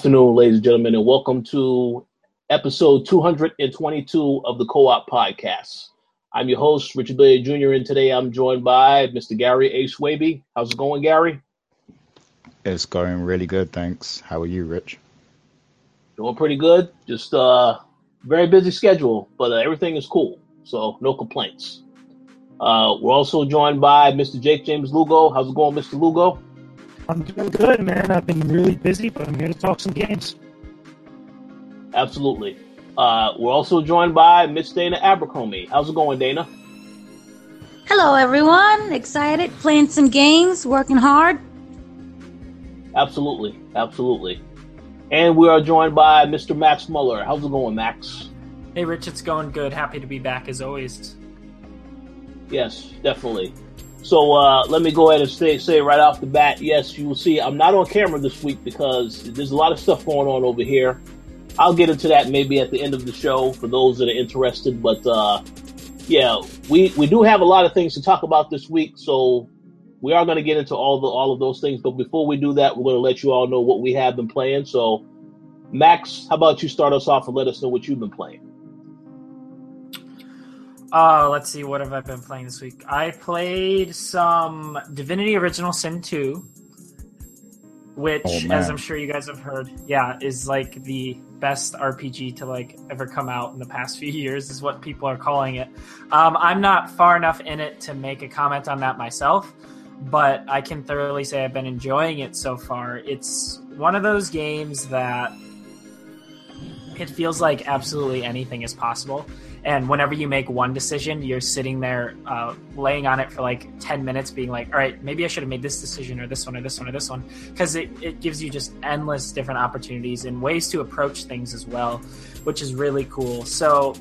afternoon, ladies and gentlemen, and welcome to episode 222 of the Co op Podcast. I'm your host, Richard Bailey Jr., and today I'm joined by Mr. Gary A. Swaby. How's it going, Gary? It's going really good, thanks. How are you, Rich? Doing pretty good. Just uh very busy schedule, but uh, everything is cool, so no complaints. Uh, we're also joined by Mr. Jake James Lugo. How's it going, Mr. Lugo? I'm doing good, man. I've been really busy, but I'm here to talk some games. Absolutely. Uh, we're also joined by Miss Dana Abercrombie. How's it going, Dana? Hello, everyone. Excited, playing some games, working hard. Absolutely, absolutely. And we are joined by Mr. Max Muller. How's it going, Max? Hey, Rich, it's going good. Happy to be back as always. Yes, definitely. So uh, let me go ahead and say, say right off the bat, yes, you will see I'm not on camera this week because there's a lot of stuff going on over here. I'll get into that maybe at the end of the show for those that are interested. But uh, yeah, we we do have a lot of things to talk about this week, so we are going to get into all the all of those things. But before we do that, we're going to let you all know what we have been playing. So, Max, how about you start us off and let us know what you've been playing? Uh, let's see, what have I been playing this week? I played some Divinity Original Sin 2, which, Oh, as I'm sure you guys have heard, yeah, is like the best RPG to like ever come out in the past few years, is what people are calling it. Um, I'm not far enough in it to make a comment on that myself, but I can thoroughly say I've been enjoying it so far. It's one of those games that it feels like absolutely anything is possible and whenever you make one decision you're sitting there uh, laying on it for like 10 minutes being like all right maybe i should have made this decision or this one or this one or this one. Because it, it gives you just endless different opportunities and ways to approach things as well which is really cool. So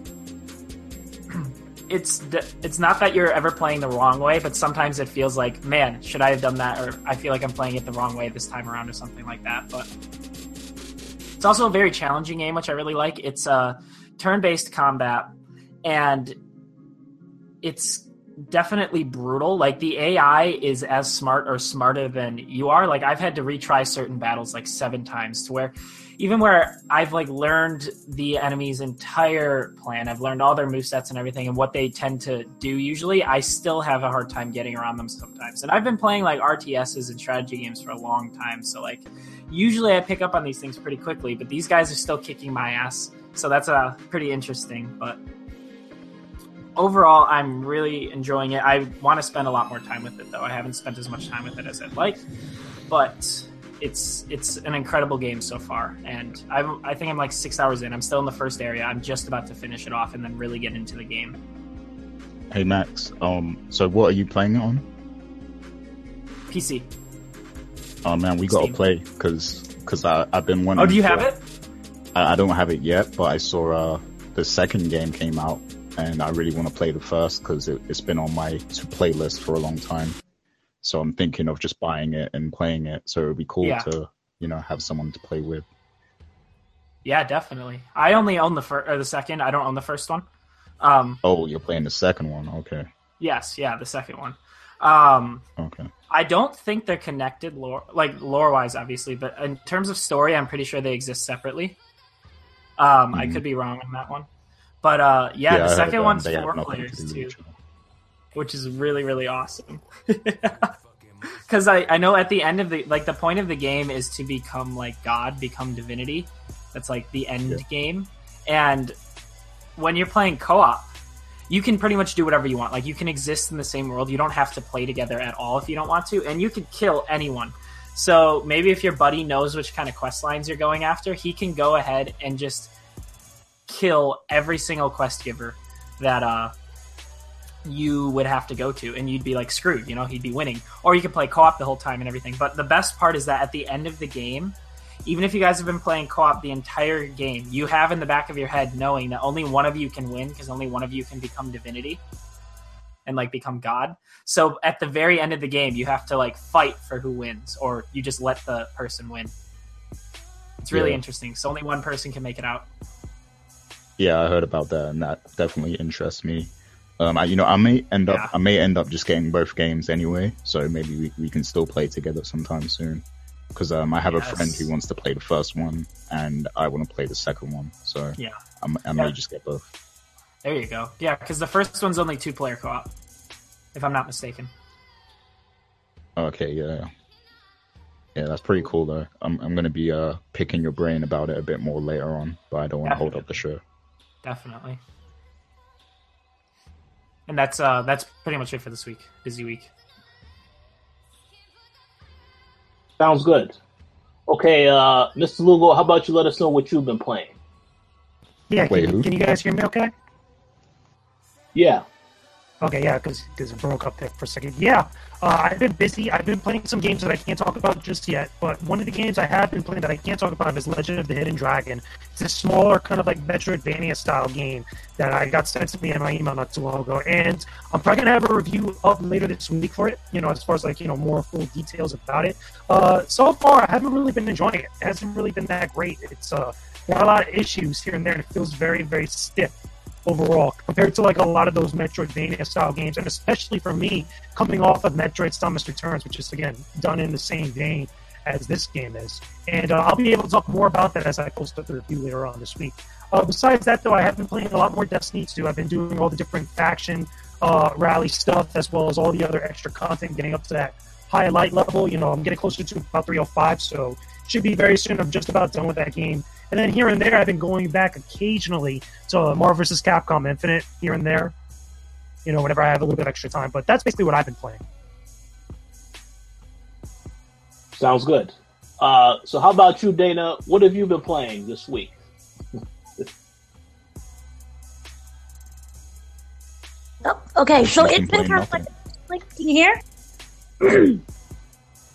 it's it's not that you're ever playing the wrong way but sometimes it feels like man should i have done that? Or i feel like i'm playing it the wrong way this time around or something like that but it's also a very challenging game, which I really like. It's a turn-based combat, and it's definitely brutal. Like the AI is as smart or smarter than you are. Like I've had to retry certain battles like seven times to where even where I've like learned the enemy's entire plan, I've learned all their move sets and everything and what they tend to do usually, I still have a hard time getting around them sometimes. And I've been playing like RTSs and strategy games for a long time, so like usually I pick up on these things pretty quickly, but these guys are still kicking my ass. So that's uh, pretty interesting. But overall, I'm really enjoying it. I want to spend a lot more time with it, though. I haven't spent as much time with it as I'd like, but it's it's an incredible game so far. And I'm, I think I'm like six hours in. I'm still in the first area. I'm just about to finish it off and then really get into the game. Hey, Max. Um, so what are you playing it on? PC. Oh man, we gotta play because because I I've been wanting. Oh, do you have it? I, I don't have it yet, but I saw uh the second game came out, and I really want to play the first because it, it's been on my to play list for a long time. So I'm thinking of just buying it and playing it. So it would be cool Yeah. to you know have someone to play with. Yeah, definitely. I only own the first or the second. I don't own the first one. Um, Oh, you're playing the second one. Okay, yes, yeah, the second one. Um, okay. I don't think they're connected lore, like lore wise, obviously, but in terms of story, I'm pretty sure they exist separately. Um, I Mhm. could be wrong on that one, but uh, yeah, I the second one's four players too, which is really really awesome. Because I I know at the end of the like the point of the game is to become like God, become divinity. That's like the end Yeah. game, and when you're playing co-op you can pretty much do whatever you want. Like you can exist in the same world. You don't have to play together at all if you don't want to, and you can kill anyone. So maybe if your buddy knows which kind of quest lines you're going after, he can go ahead and just kill every single quest giver that uh you would have to go to, and you'd be like screwed. You know, he'd be winning, or you could play co-op the whole time and everything. But the best part is that at the end of the game, even if you guys have been playing co-op the entire game, you have in the back of your head knowing that only one of you can win because only one of you can become divinity and like become god. So at the very end of the game, you have to like fight for who wins, or you just let the person win. It's really Yeah. interesting. So only one person can make it out. Yeah, I heard about that, and that definitely interests me. Um, I, you know, I may end up, Yeah. I may end up just getting both games anyway, so maybe we, we can still play together sometime soon. Because um, I have a friend who wants to play the first one, and I want to play the second one, so Yeah. I'm, I may Yeah. just get both. There you go. Yeah, because the first one's only two player co-op, if I'm not mistaken. Okay, yeah, yeah, that's pretty cool though. I'm I'm gonna be uh picking your brain about it a bit more later on, but I don't want to hold up the show. Definitely. And that's uh that's pretty much it for this week. Busy week. Sounds good. Okay, uh, Mr. Lugo, how about you let us know what you've been playing? Yeah, Wait, can, who? can you guys hear me okay? Yeah. Okay, yeah, because it broke up there for a second. Yeah, uh, I've been busy. I've been playing some games that I can't talk about just yet. But one of the games I have been playing that I can't talk about is Legend of the Hidden Dragon. It's a smaller, kind of like Metroidvania style game that I got sent to me in my email not too long ago, and I'm probably gonna have a review up later this week for it. You know, as far as like you know more full details about it. Uh, so far, I haven't really been enjoying it. It hasn't really been that great. It's uh, got a lot of issues here and there, and it feels very, very stiff overall compared to like a lot of those Metroidvania style games, and especially for me coming off of Metroid Samus Returns, which is again done in the same vein as this game is. And uh, I'll be able to talk more about that as I post up the review later on this week. Uh, besides that, though, I have been playing a lot more Destiny 2. I've been doing all the different faction uh, rally stuff as well as all the other extra content, getting up to that highlight level. You know, I'm getting closer to about 305, so should be very soon. I'm just about done with that game. And then here and there, I've been going back occasionally to uh, Marvel vs. Capcom Infinite here and there. You know, whenever I have a little bit of extra time. But that's basically what I've been playing. Sounds good. Uh, so how about you, Dana? What have you been playing this week? Oh, okay, so She's it's been been kind of like, like, can you hear?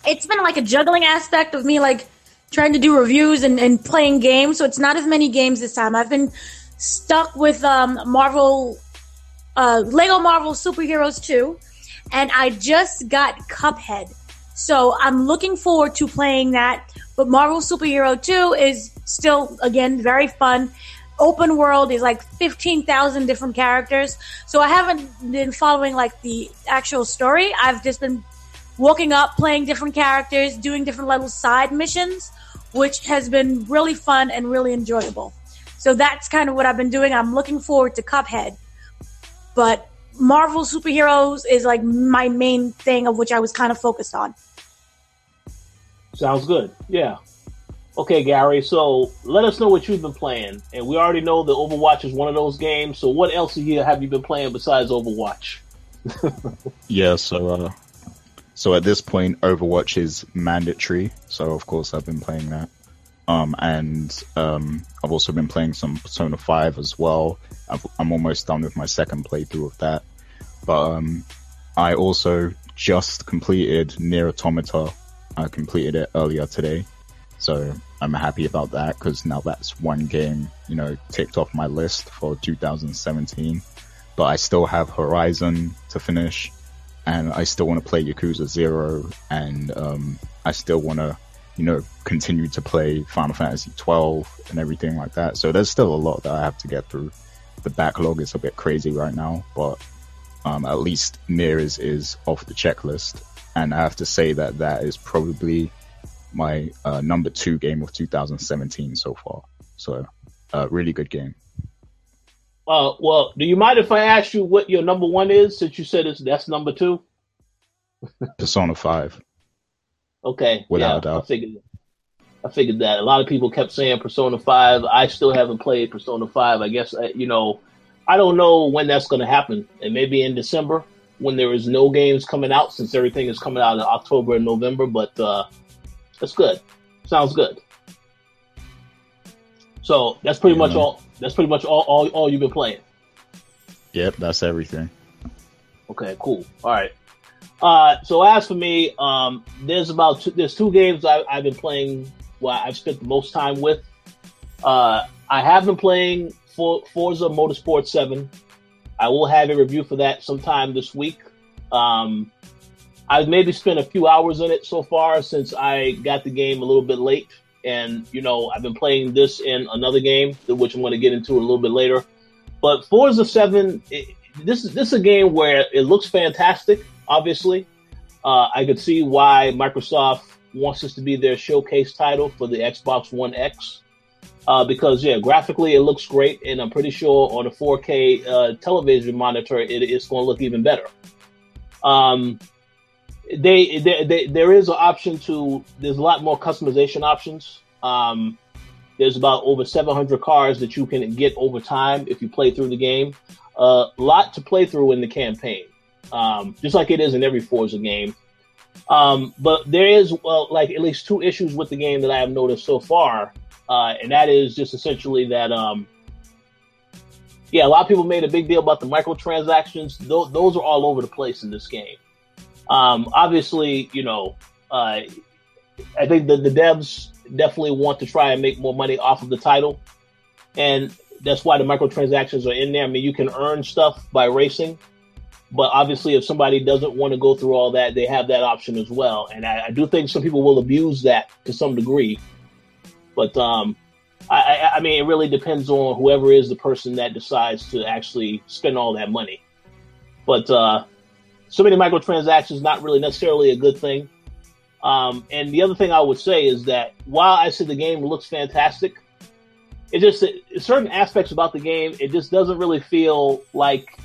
it's been like a juggling aspect of me like trying to do reviews and, and playing games. So it's not as many games this time. I've been stuck with um, Marvel, uh, Lego Marvel Superheroes 2, and I just got Cuphead. So I'm looking forward to playing that. But Marvel Superhero 2 is still, again, very fun. Open world is like 15,000 different characters. So I haven't been following like the actual story. I've just been walking up, playing different characters, doing different little side missions, which has been really fun and really enjoyable. So that's kind of what I've been doing. I'm looking forward to Cuphead. But Marvel superheroes is like my main thing of which I was kind of focused on. Sounds good. Yeah. Okay, Gary. So let us know what you've been playing, and we already know that Overwatch is one of those games. So what else have you have you been playing besides Overwatch? Yeah, so uh, so at this point, Overwatch is mandatory. So of course, I've been playing that. Um, and um, I've also been playing some Persona Five as well. I've, I'm almost done with my second playthrough of that. But um, I also just completed Nier Automata. I completed it earlier today, so I'm happy about that because now that's one game you know ticked off my list for 2017. But I still have Horizon to finish, and I still want to play Yakuza Zero, and um, I still want to, you know, continue to play Final Fantasy 12 and everything like that. So there's still a lot that I have to get through. The backlog is a bit crazy right now, but um, at least Nier is, off the checklist, and I have to say that that is probably my uh, number two game of 2017 so far. So, uh, really good game. Uh, well, do you mind if I ask you what your number one is, since you said it's that's number two? Persona 5. Okay, Without yeah, a doubt. I figured. I figured that a lot of people kept saying Persona Five. I still haven't played Persona Five. I guess uh, you know, I don't know when that's going to happen. It may be in December when there is no games coming out, since everything is coming out in October and November. But uh, that's good. Sounds good. So that's pretty Yeah. much all. That's pretty much all, all. All you've been playing. Yep, that's everything. Okay, cool. All right. Uh, so as for me, um, there's about two, there's two games I, I've been playing. Well, I've spent the most time with. Uh, I have been playing for Forza Motorsport Seven. I will have a review for that sometime this week. Um, I've maybe spent a few hours in it so far since I got the game a little bit late. And, you know, I've been playing this in another game, which I'm going to get into a little bit later. But Forza 7, it, this, this is a game where it looks fantastic, obviously. Uh, I could see why Microsoft wants this to be their showcase title for the Xbox One X. Uh, because yeah, graphically it looks great, and I'm pretty sure on a 4K uh, television monitor it, it's going to look even better. Um, they, they, they, there is an option to. There's a lot more customization options. Um, there's about over 700 cars that you can get over time if you play through the game. A uh, lot to play through in the campaign, um, just like it is in every Forza game. Um, but there is well, like at least two issues with the game that I have noticed so far, uh, and that is just essentially that. Um, yeah, a lot of people made a big deal about the microtransactions. Those, those are all over the place in this game. Um, obviously, you know, uh, I think the, the devs definitely want to try and make more money off of the title. And that's why the microtransactions are in there. I mean, you can earn stuff by racing, but obviously, if somebody doesn't want to go through all that, they have that option as well. And I, I do think some people will abuse that to some degree. But um, I, I, mean, it really depends on whoever is the person that decides to actually spend all that money. But uh, so many microtransactions not really necessarily a good thing. Um, and the other thing I would say is that while I say the game looks fantastic, it just certain aspects about the game it just doesn't really feel like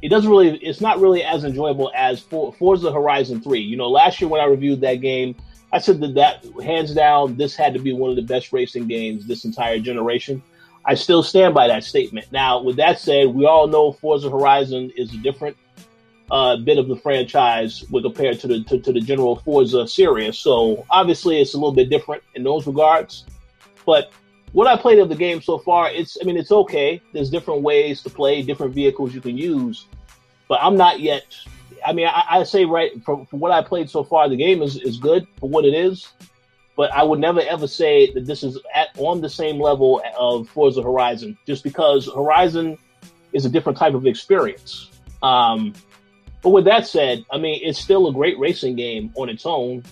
it doesn't really it's not really as enjoyable as For, Forza Horizon 3. You know, last year when I reviewed that game, I said that that hands down this had to be one of the best racing games this entire generation. I still stand by that statement. Now, with that said, we all know Forza Horizon is different uh, bit of the franchise when compared to the to, to, the general Forza series. So obviously, it's a little bit different in those regards. But what I played of the game so far, it's I mean, it's okay. There's different ways to play, different vehicles you can use. But I'm not yet. I mean, I, I say right from, from what I played so far, the game is, is good for what it is. But I would never ever say that this is at on the same level of Forza Horizon, just because Horizon is a different type of experience. Um, but with that said, I mean, it's still a great racing game on its own.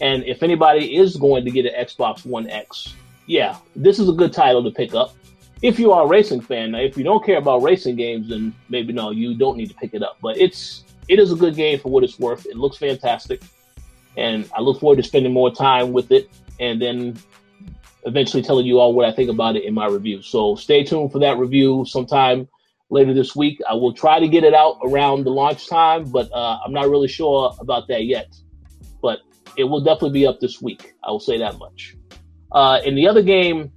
And if anybody is going to get an Xbox One X, yeah, this is a good title to pick up. If you are a racing fan, now, if you don't care about racing games, then maybe no, you don't need to pick it up. But it's it is a good game for what it's worth. It looks fantastic, and I look forward to spending more time with it, and then eventually telling you all what I think about it in my review. So stay tuned for that review sometime later this week. I will try to get it out around the launch time, but uh, I'm not really sure about that yet. But it will definitely be up this week. I will say that much. Uh, and the other game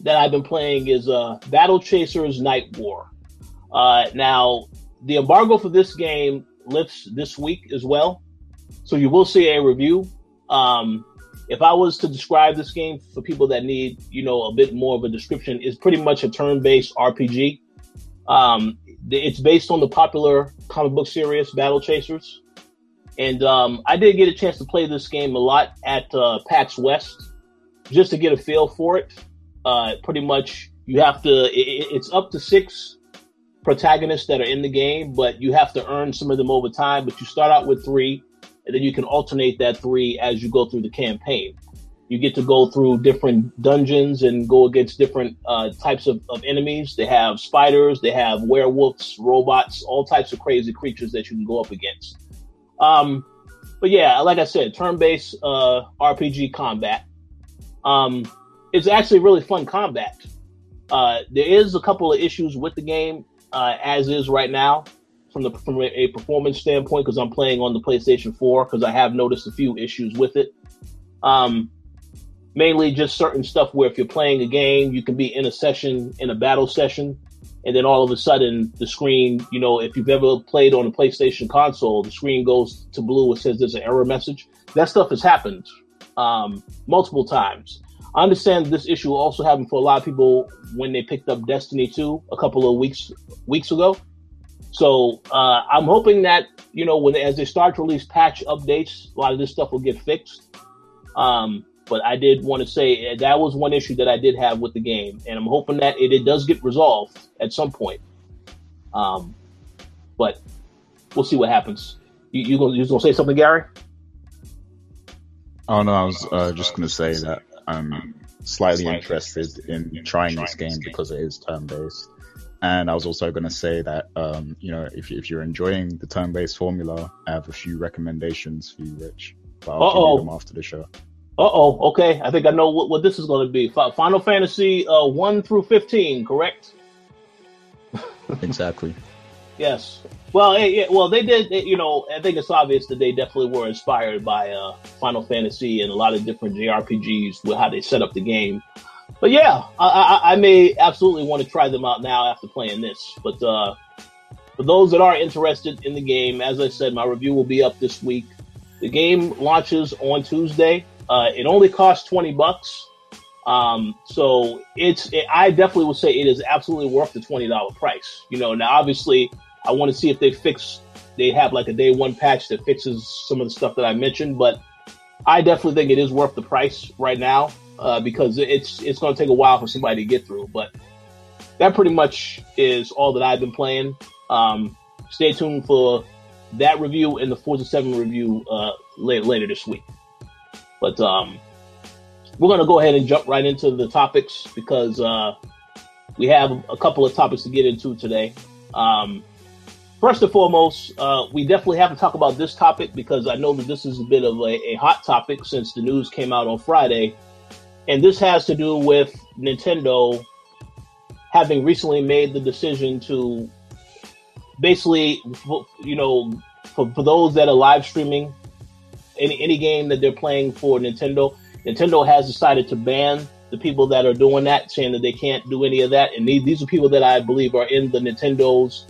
that I've been playing is uh, Battle Chasers Nightwar. Uh, now, the embargo for this game lifts this week as well, so you will see a review. Um, if I was to describe this game for people that need, you know, a bit more of a description, it's pretty much a turn-based RPG. Um, it's based on the popular comic book series Battle Chasers, and um, I did get a chance to play this game a lot at uh, PAX West just to get a feel for it. Uh, pretty much, you have to. It, it's up to six protagonists that are in the game, but you have to earn some of them over time. But you start out with three, and then you can alternate that three as you go through the campaign you get to go through different dungeons and go against different uh, types of, of, enemies. They have spiders, they have werewolves, robots, all types of crazy creatures that you can go up against. Um, but yeah, like I said, turn-based uh, RPG combat. Um, it's actually really fun combat. Uh, there is a couple of issues with the game uh, as is right now from the from a performance standpoint because I'm playing on the PlayStation 4 because I have noticed a few issues with it. Um, mainly just certain stuff where if you're playing a game, you can be in a session, in a battle session, and then all of a sudden the screen, you know, if you've ever played on a PlayStation console, the screen goes to blue. It says there's an error message. That stuff has happened um, multiple times. I understand this issue also happened for a lot of people when they picked up Destiny 2 a couple of weeks weeks ago. So uh, I'm hoping that you know when as they start to release patch updates, a lot of this stuff will get fixed. Um, but I did want to say uh, that was one issue that I did have with the game, and I'm hoping that it, it does get resolved at some point. Um, but we'll see what happens. You, you gonna you gonna say something, Gary? Oh no, I was uh, just gonna say that I'm slightly interested in trying this game because it is turn based. And I was also going to say that, um, you know, if, if you're enjoying the turn based formula, I have a few recommendations for you, Rich. But I'll give you them after the show. Uh oh. Okay. I think I know what, what this is going to be. Final Fantasy uh, 1 through 15, correct? exactly. yes. Well, yeah, well, they did. You know, I think it's obvious that they definitely were inspired by uh, Final Fantasy and a lot of different JRPGs with how they set up the game. But yeah, I, I, I may absolutely want to try them out now after playing this. But uh, for those that are interested in the game, as I said, my review will be up this week. The game launches on Tuesday. Uh, it only costs twenty bucks, um, so it's. It, I definitely would say it is absolutely worth the twenty dollar price. You know, now obviously I want to see if they fix. They have like a day one patch that fixes some of the stuff that I mentioned, but I definitely think it is worth the price right now uh, because it's it's going to take a while for somebody to get through. But that pretty much is all that I've been playing. Um, stay tuned for that review and the Forza 7 review uh, later later this week. But um, we're going to go ahead and jump right into the topics because uh, we have a couple of topics to get into today. Um, first and foremost, uh, we definitely have to talk about this topic because I know that this is a bit of a, a, hot topic since the news came out on Friday. And this has to do with Nintendo having recently made the decision to basically, you know, for, for those that are live streaming any, any game that they're playing for Nintendo, Nintendo has decided to ban the people that are doing that, saying that they can't do any of that. And these, these are people that I believe are in the Nintendo's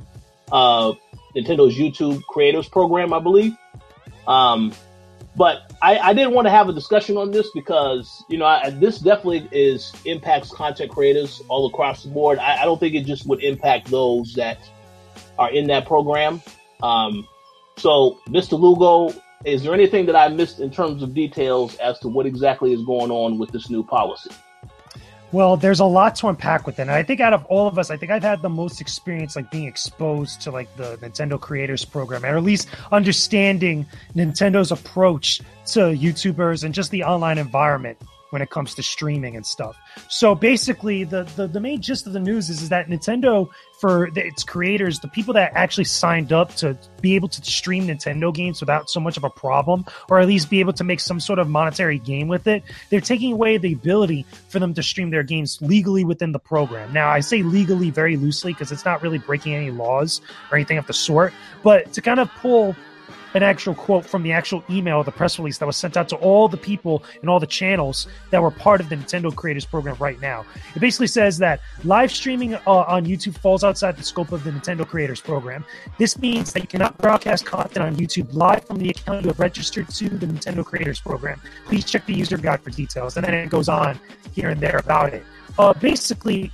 uh, Nintendo's YouTube Creators Program, I believe. Um, but I, I, didn't want to have a discussion on this because you know I, this definitely is impacts content creators all across the board. I, I, don't think it just would impact those that are in that program. Um, so, Mr. Lugo, is there anything that I missed in terms of details as to what exactly is going on with this new policy? Well, there's a lot to unpack with it. And I think out of all of us, I think I've had the most experience like being exposed to like the Nintendo Creators Program, or at least understanding Nintendo's approach to YouTubers and just the online environment when it comes to streaming and stuff. So basically, the, the, the main gist of the news is, is that Nintendo, for the, its creators, the people that actually signed up to be able to stream Nintendo games without so much of a problem, or at least be able to make some sort of monetary gain with it, they're taking away the ability for them to stream their games legally within the program. Now, I say legally very loosely because it's not really breaking any laws or anything of the sort, but to kind of pull an actual quote from the actual email, the press release that was sent out to all the people and all the channels that were part of the Nintendo Creators Program right now. It basically says that live streaming uh, on YouTube falls outside the scope of the Nintendo Creators Program. This means that you cannot broadcast content on YouTube live from the account you have registered to the Nintendo Creators Program. Please check the user guide for details. And then it goes on here and there about it. Uh, basically,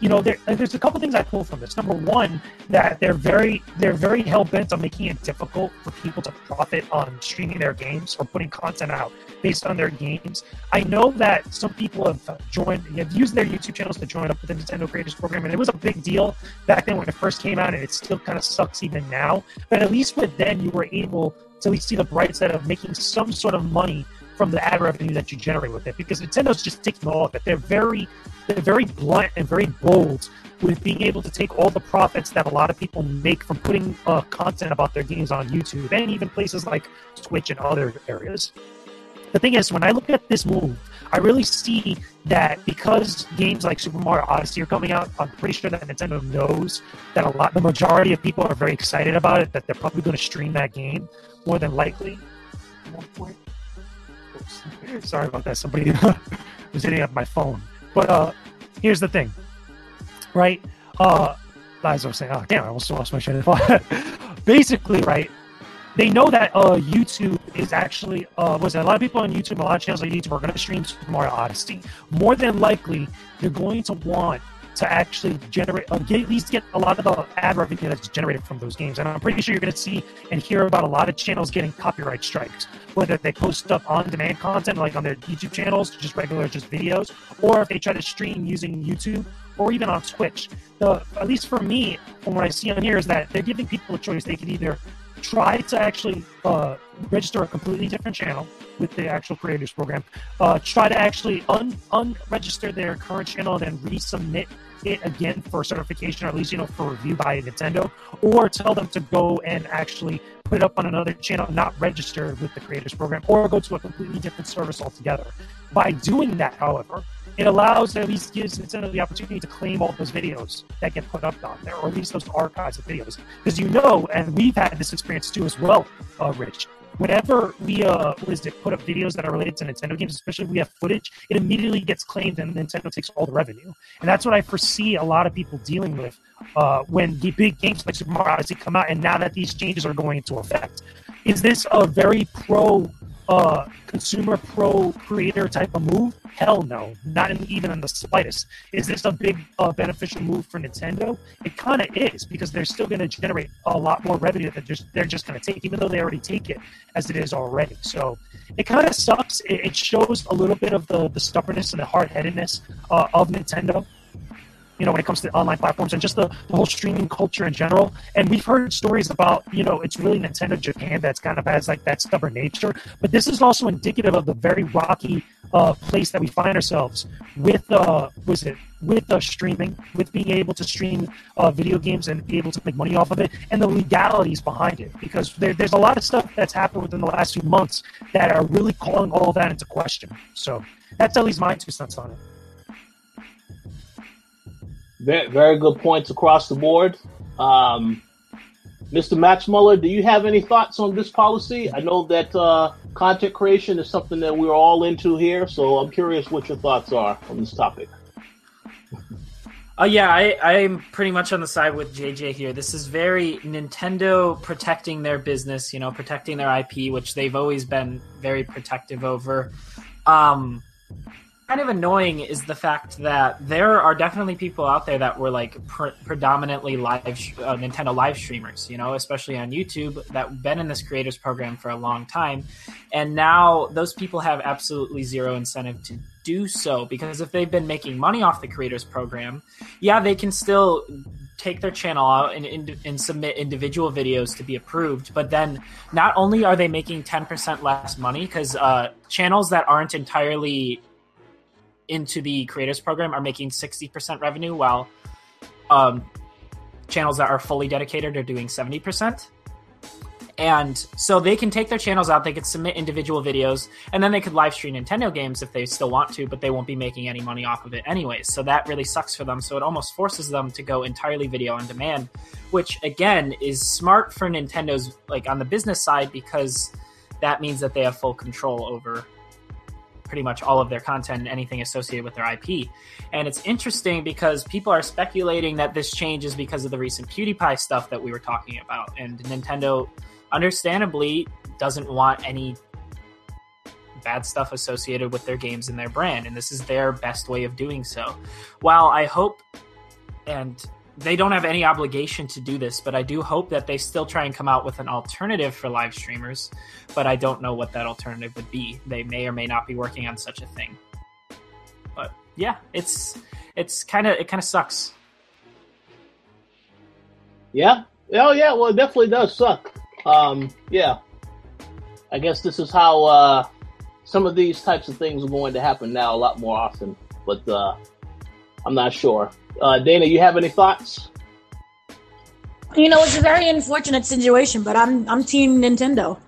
you know, there, there's a couple things I pull from this. Number one, that they're very they're very hell bent on making it difficult for people to profit on streaming their games or putting content out based on their games. I know that some people have joined, have used their YouTube channels to join up with the Nintendo Creators Program, and it was a big deal back then when it first came out, and it still kind of sucks even now. But at least with then, you were able to at least see the bright side of making some sort of money from the ad revenue that you generate with it because Nintendo's just taking all of it. They're very they're very blunt and very bold with being able to take all the profits that a lot of people make from putting uh, content about their games on YouTube and even places like Twitch and other areas. The thing is, when I look at this move, I really see that because games like Super Mario Odyssey are coming out, I'm pretty sure that Nintendo knows that a lot, the majority of people are very excited about it, that they're probably going to stream that game more than likely. Sorry about that. Somebody was hitting up my phone. But uh, here's the thing, right? Uh, as I was saying, oh damn, I almost lost my train of thought. Basically, right? They know that uh, YouTube is actually uh, was a lot of people on YouTube, a lot of channels on YouTube are going to stream Super Mario Odyssey. More than likely, they're going to want to actually generate, uh, get, at least get a lot of the ad revenue that's generated from those games. And I'm pretty sure you're going to see and hear about a lot of channels getting copyright strikes, whether they post stuff on-demand content like on their YouTube channels, just regular just videos, or if they try to stream using YouTube or even on Twitch. The, at least for me, from what I see on here, is that they're giving people a choice. They can either try to actually uh, register a completely different channel with the actual creators program, uh, try to actually un unregister their current channel and then resubmit it again for certification or at least you know for review by Nintendo, or tell them to go and actually put it up on another channel not registered with the creators program, or go to a completely different service altogether. By doing that, however, it allows at least gives Nintendo the opportunity to claim all those videos that get put up on there, or at least those archives of videos. Because you know, and we've had this experience too as well, uh, Rich. Whenever we uh, what is it, put up videos that are related to Nintendo games, especially if we have footage, it immediately gets claimed and Nintendo takes all the revenue. And that's what I foresee a lot of people dealing with uh, when the big games like Super Mario Odyssey come out, and now that these changes are going into effect. Is this a very pro uh, consumer pro creator type of move? Hell no, not in, even in the slightest. Is this a big uh, beneficial move for Nintendo? It kind of is because they're still going to generate a lot more revenue that just they're just going to take, even though they already take it as it is already. So it kind of sucks. It, it, shows a little bit of the, the stubbornness and the hard headedness uh, of Nintendo you know, when it comes to online platforms and just the, the, whole streaming culture in general. And we've heard stories about, you know, it's really Nintendo Japan that's kind of has like that stubborn nature. But this is also indicative of the very rocky uh, place that we find ourselves with, uh, was it, with uh, streaming, with being able to stream uh, video games and be able to make money off of it, and the legalities behind it. Because there, there's a lot of stuff that's happened within the last few months that are really calling all that into question. So that's at least my two cents on it. Very, very good points across the board. Um, Mr. Max Muller, do you have any thoughts on this policy? I know that uh, content creation is something that we're all into here, so I'm curious what your thoughts are on this topic. Uh, yeah, I, I'm pretty much on the side with JJ here. This is very Nintendo protecting their business, you know, protecting their IP, which they've always been very protective over. Um, kind of annoying is the fact that there are definitely people out there that were like pre- predominantly live uh, Nintendo live streamers, you know, especially on YouTube that been in this creators program for a long time, and now those people have absolutely zero incentive to do so because if they've been making money off the creators program, yeah, they can still take their channel out and, and, and, submit individual videos to be approved. But then not only are they making 10% less money, because uh, channels that aren't entirely into the creators program are making 60% revenue while um, channels that are fully dedicated are doing 70% and so they can take their channels out they could submit individual videos and then they could live stream nintendo games if they still want to but they won't be making any money off of it anyways so that really sucks for them. So it almost forces them to go entirely video on demand which again is smart for nintendo's like on the business side because that means that they have full control over pretty much all of their content and anything associated with their IP. And it's interesting because people are speculating that this change is because of the recent PewDiePie stuff that we were talking about. And Nintendo, understandably, doesn't want any bad stuff associated with their games and their brand. And this is their best way of doing so. While I hope and they don't have any obligation to do this, but I do hope that they still try and come out with an alternative for live streamers. But I don't know what that alternative would be. They may or may not be working on such a thing. But yeah, it's it's kind of it kind of sucks. Yeah. Oh yeah. Well, it definitely does suck. Um, yeah. I guess this is how uh, some of these types of things are going to happen now a lot more often. But uh, I'm not sure. Uh, Dana, you have any thoughts? You know, it's a very unfortunate situation, but I'm I'm Team Nintendo.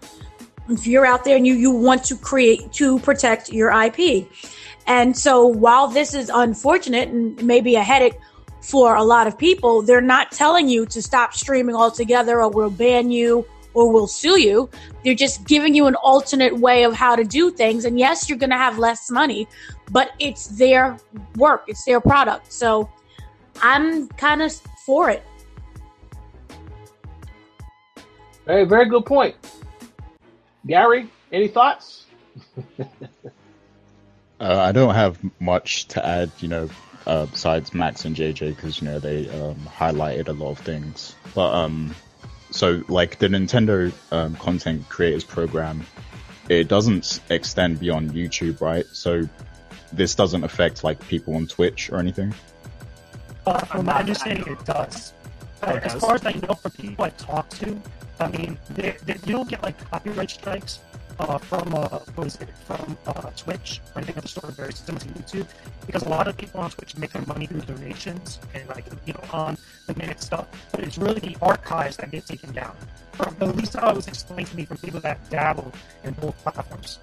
If you're out there and you you want to create to protect your IP, and so while this is unfortunate and maybe a headache for a lot of people, they're not telling you to stop streaming altogether or we'll ban you or we'll sue you. They're just giving you an alternate way of how to do things. And yes, you're going to have less money, but it's their work, it's their product. So I'm kind of for it. Very, very good point. Gary, any thoughts? uh, I don't have much to add. You know, uh, besides Max and JJ because you know they um, highlighted a lot of things. But um, so like the Nintendo um, content creators program, it doesn't extend beyond YouTube, right? So this doesn't affect like people on Twitch or anything. Uh, from my understanding, it does. It as does? far as I know, from people I talk to, I mean, they, they, you don't get like copyright strikes uh, from uh, what is it from uh, Twitch or anything of the sort, very similar to YouTube, because a lot of people on Twitch make their money through donations and like you know on the minute stuff. But it's really the archives that get taken down. From at least how it was explained to me from people that dabble in both platforms.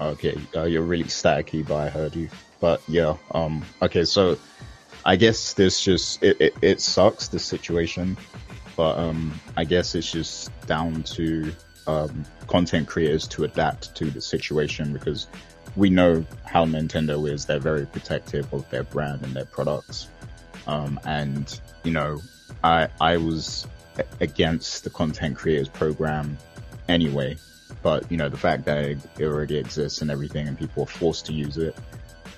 Okay, uh, you're really staticky, but I heard you. But yeah, um, okay, so I guess this just it, it, it sucks the situation, but um, I guess it's just down to um, content creators to adapt to the situation because we know how Nintendo is. They're very protective of their brand and their products. Um, and you know, I I was against the content creators program anyway, but you know the fact that it, already exists and everything, and people are forced to use it,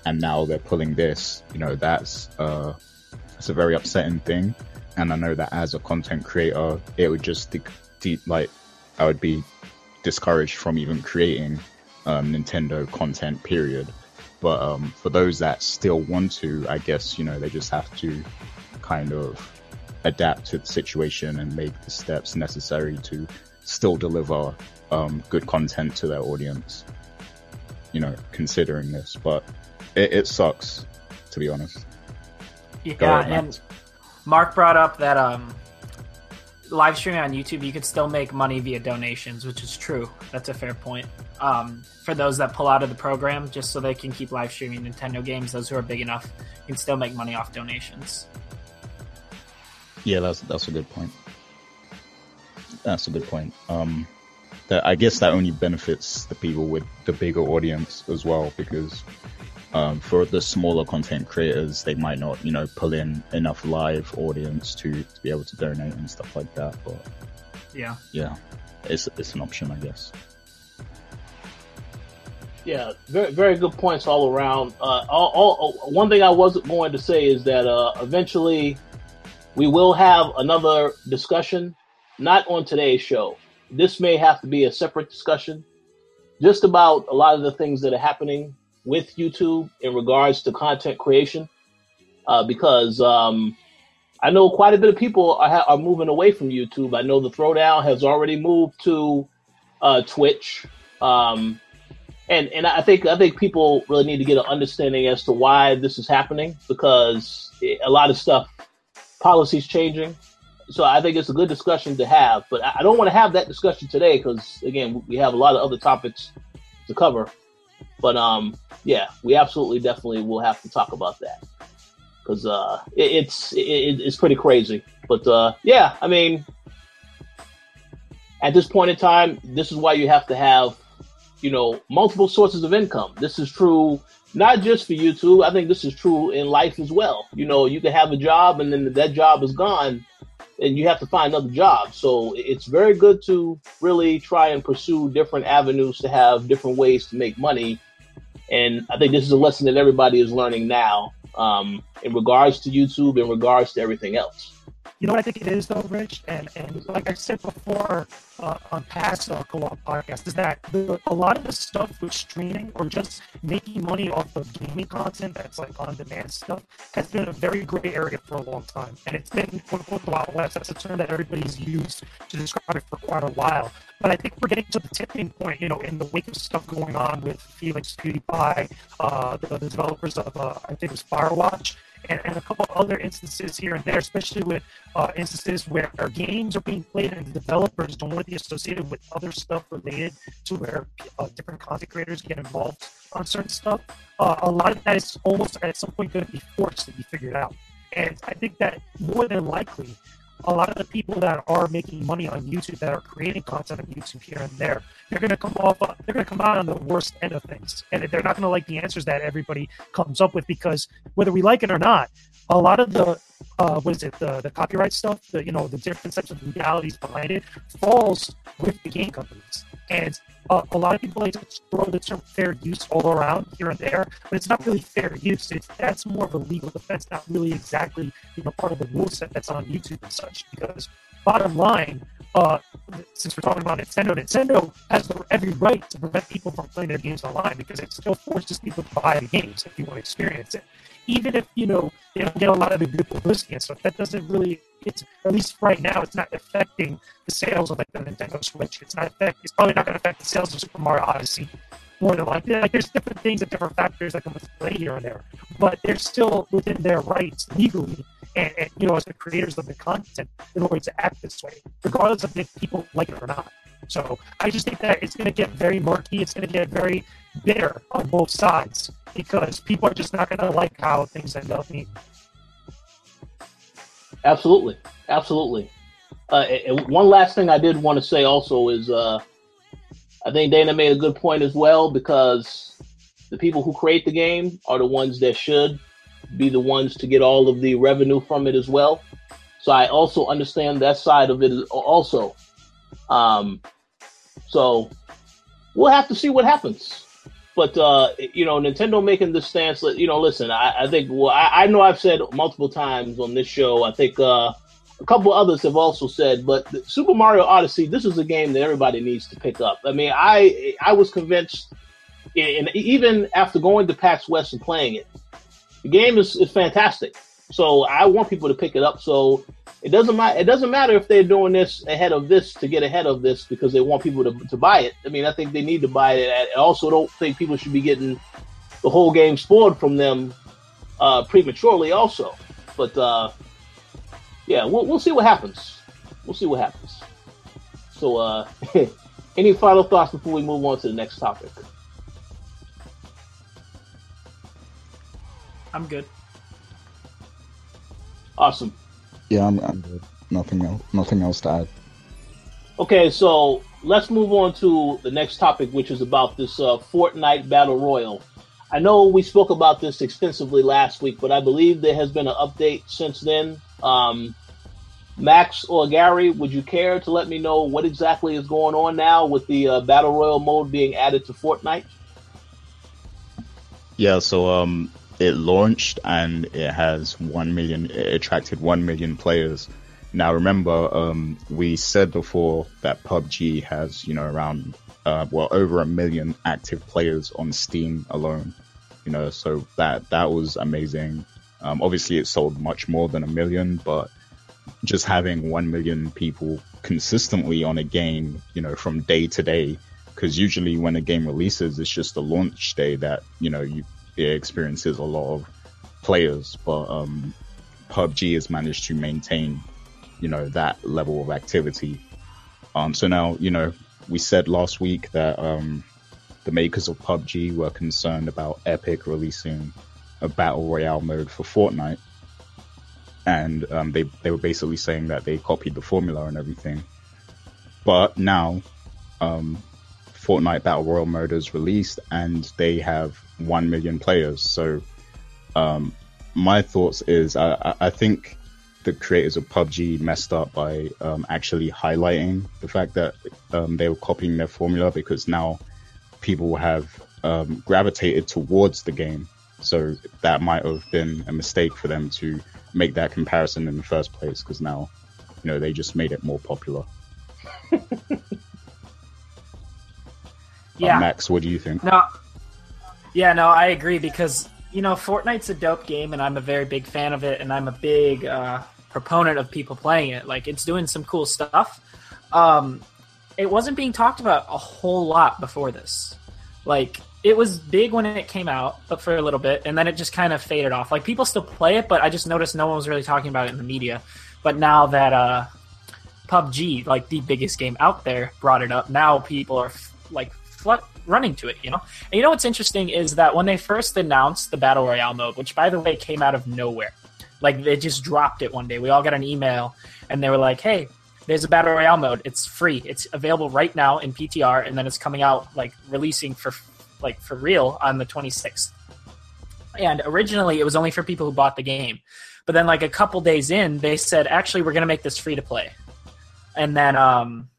and now they're pulling this, you know, that's uh, it's a very upsetting thing. And I know that as a content creator, it would just de- de- like I would be discouraged from even creating um, Nintendo content. Period. But um, for those that still want to, I guess you know they just have to kind of adapt to the situation and make the steps necessary to still deliver um, good content to their audience. You know, considering this, but it, it sucks to be honest. Yeah, ahead, and Mark brought up that um, live streaming on YouTube, you could still make money via donations, which is true. That's a fair point. Um, for those that pull out of the program, just so they can keep live streaming Nintendo games, those who are big enough can still make money off donations. Yeah, that's that's a good point. That's a good point. Um, that I guess that only benefits the people with the bigger audience as well, because um, for the smaller content creators, they might not, you know, pull in enough live audience to, to be able to donate and stuff like that. But Yeah. yeah, it's it's an option, I guess. Yeah, very very good points all around. Uh, all, all, one thing I wasn't going to say is that uh, eventually we will have another discussion, not on today's show. This may have to be a separate discussion, just about a lot of the things that are happening with YouTube in regards to content creation, uh, because um, I know quite a bit of people are, ha- are moving away from YouTube. I know the Throwdown has already moved to uh, Twitch. Um, and and I think I think people really need to get an understanding as to why this is happening because it- a lot of stuff, policies changing. So I think it's a good discussion to have, but I I don't want to have that discussion today because again we have a lot of other topics to cover. But um, yeah, we absolutely definitely will have to talk about that because uh, it, it's it, it's pretty crazy. But uh, yeah, I mean, at this point in time, this is why you have to have you know, multiple sources of income. This is true not just for YouTube. I think this is true in life as well. You know, you can have a job and then that job is gone and you have to find another job. So it's very good to really try and pursue different avenues to have different ways to make money. And I think this is a lesson that everybody is learning now um, in regards to YouTube, in regards to everything else. You know what I think it is, though, Rich, and and like I said before uh, on past uh, co-op podcasts, is that the, a lot of the stuff with streaming or just making money off of gaming content that's like on-demand stuff has been a very gray area for a long time, and it's been quote unquote the wild west. That's a term that everybody's used to describe it for quite a while. But I think we're getting to the tipping point, you know, in the wake of stuff going on with Felix PewDiePie, uh, the, the developers of, uh, I think it was Firewatch, and, and a couple other instances here and there, especially with uh, instances where games are being played and the developers don't want to be associated with other stuff related to where uh, different content creators get involved on certain stuff. Uh, a lot of that is almost at some point going to be forced to be figured out. And I think that more than likely, a lot of the people that are making money on YouTube, that are creating content on YouTube here and there, they're going to come off, they're going to come out on the worst end of things, and they're not going to like the answers that everybody comes up with because whether we like it or not, a lot of the uh, what is it, the, the copyright stuff, the you know the different types of legalities behind it, falls with the game companies. And uh, a lot of people like to throw the term fair use all around here and there, but it's not really fair use. It's that's more of a legal defense, not really exactly you know part of the rule set that's on YouTube and such. Because bottom line, uh, since we're talking about Nintendo, Nintendo has every right to prevent people from playing their games online because it still forces people to buy the games if you want to experience it. Even if, you know, they don't get a lot of the good publicity and stuff, that doesn't really, it's, at least right now, it's not affecting the sales of like the Nintendo Switch. It's not affect, it's probably not going to affect the sales of Super Mario Odyssey more than likely. Like, there's different things and different factors that come into play here and there, but they're still within their rights legally and, and, you know, as the creators of the content, in order to act this way, regardless of if people like it or not. So I just think that it's going to get very murky. It's going to get very bitter on both sides because people are just not going to like how things end up being. Absolutely, absolutely. Uh, one last thing I did want to say also is, uh, I think Dana made a good point as well because the people who create the game are the ones that should be the ones to get all of the revenue from it as well. So I also understand that side of it also. Um, so we'll have to see what happens. But uh, you know, Nintendo making this stance. You know, listen, I, I think. Well, I, I, know I've said multiple times on this show. I think uh, a couple others have also said. But Super Mario Odyssey, this is a game that everybody needs to pick up. I mean, I I was convinced, and even after going to PAX West and playing it, the game is, is fantastic. So I want people to pick it up. So it doesn't matter. It doesn't matter if they're doing this ahead of this to get ahead of this because they want people to, to buy it. I mean, I think they need to buy it. I also don't think people should be getting the whole game spoiled from them uh, prematurely. Also, but uh, yeah, we'll we'll see what happens. We'll see what happens. So, uh, any final thoughts before we move on to the next topic? I'm good. Awesome. Yeah, I'm, I'm good. Nothing else. Nothing else to add. Okay, so let's move on to the next topic, which is about this uh, Fortnite Battle Royale. I know we spoke about this extensively last week, but I believe there has been an update since then. Um, Max or Gary, would you care to let me know what exactly is going on now with the uh, Battle Royale mode being added to Fortnite? Yeah, so um, it launched and it has 1 million, it attracted 1 million players. Now remember, um, we said before that PUBG has, you know, around, uh, well, over a million active players on Steam alone, you know, so that, that was amazing. Um, obviously it sold much more than a million, but just having 1 million people consistently on a game, you know, from day to day, because usually when a game releases, it's just the launch day that, you know, you it experiences a lot of players, but um, PUBG has managed to maintain, you know, that level of activity. Um, so now, you know, we said last week that um, the makers of PUBG were concerned about Epic releasing a battle royale mode for Fortnite, and um, they they were basically saying that they copied the formula and everything. But now, um, Fortnite Battle Royale mode is released, and they have one million players. So, um, my thoughts is I, I think the creators of PUBG messed up by um, actually highlighting the fact that um, they were copying their formula because now people have um, gravitated towards the game. So that might have been a mistake for them to make that comparison in the first place because now, you know, they just made it more popular. Yeah. Uh, Max, what do you think? No. Yeah, no, I agree because you know Fortnite's a dope game, and I'm a very big fan of it, and I'm a big uh, proponent of people playing it. Like it's doing some cool stuff. Um, it wasn't being talked about a whole lot before this. Like it was big when it came out, but for a little bit, and then it just kind of faded off. Like people still play it, but I just noticed no one was really talking about it in the media. But now that uh, PUBG, like the biggest game out there, brought it up, now people are like running to it, you know? And you know what's interesting is that when they first announced the Battle Royale mode, which by the way came out of nowhere, like they just dropped it one day. We all got an email and they were like, hey, there's a Battle Royale mode. It's free. It's available right now in PTR and then it's coming out like releasing for like for real on the 26th. And originally it was only for people who bought the game. But then, like a couple days in, they said, actually, we're going to make this free to play. And then um,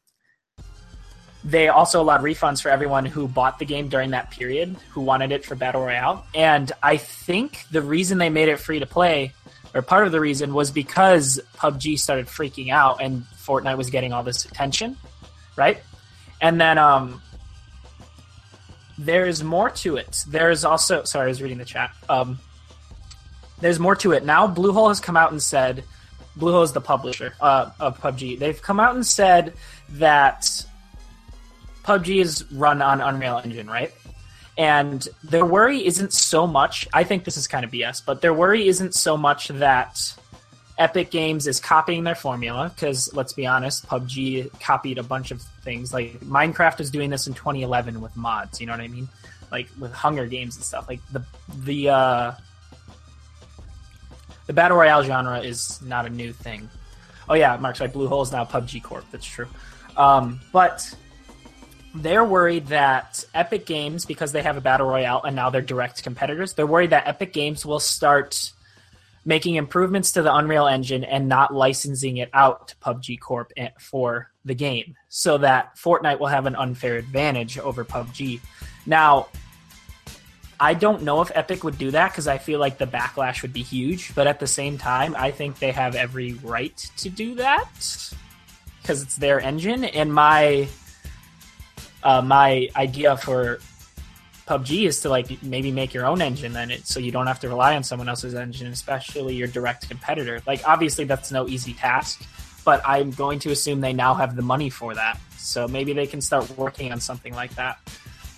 they also allowed refunds for everyone who bought the game during that period, who wanted it for Battle Royale. And I think the reason they made it free to play, or part of the reason, was because PUBG started freaking out and Fortnite was getting all this attention, right? And then um, there's more to it. There's also, sorry, I was reading the chat. Um, there's more to it. Now Bluehole has come out and said, Bluehole is the publisher uh, of PUBG. They've come out and said that PUBG is run on Unreal Engine, right? And their worry isn't so much. I think this is kind of BS, but their worry isn't so much that Epic Games is copying their formula because let's be honest, PUBG copied a bunch of things. Like Minecraft is doing this in 2011 with mods. You know what I mean? Like with Hunger Games and stuff. Like the the uh, the battle royale genre is not a new thing. Oh yeah, Mark's right. Bluehole is now PUBG Corp. That's true. Um, but they're worried that Epic Games, because they have a battle royale and now they're direct competitors, they're worried that Epic Games will start making improvements to the Unreal Engine and not licensing it out to PUBG Corp for the game, so that Fortnite will have an unfair advantage over PUBG. Now, I don't know if Epic would do that because I feel like the backlash would be huge. But at the same time, I think they have every right to do that because it's their engine. And my uh, my idea for PUBG is to like maybe make your own engine then it, so you don't have to rely on someone else's engine, especially your direct competitor. Like obviously that's no easy task, but I'm going to assume they now have the money for that. So maybe they can start working on something like that.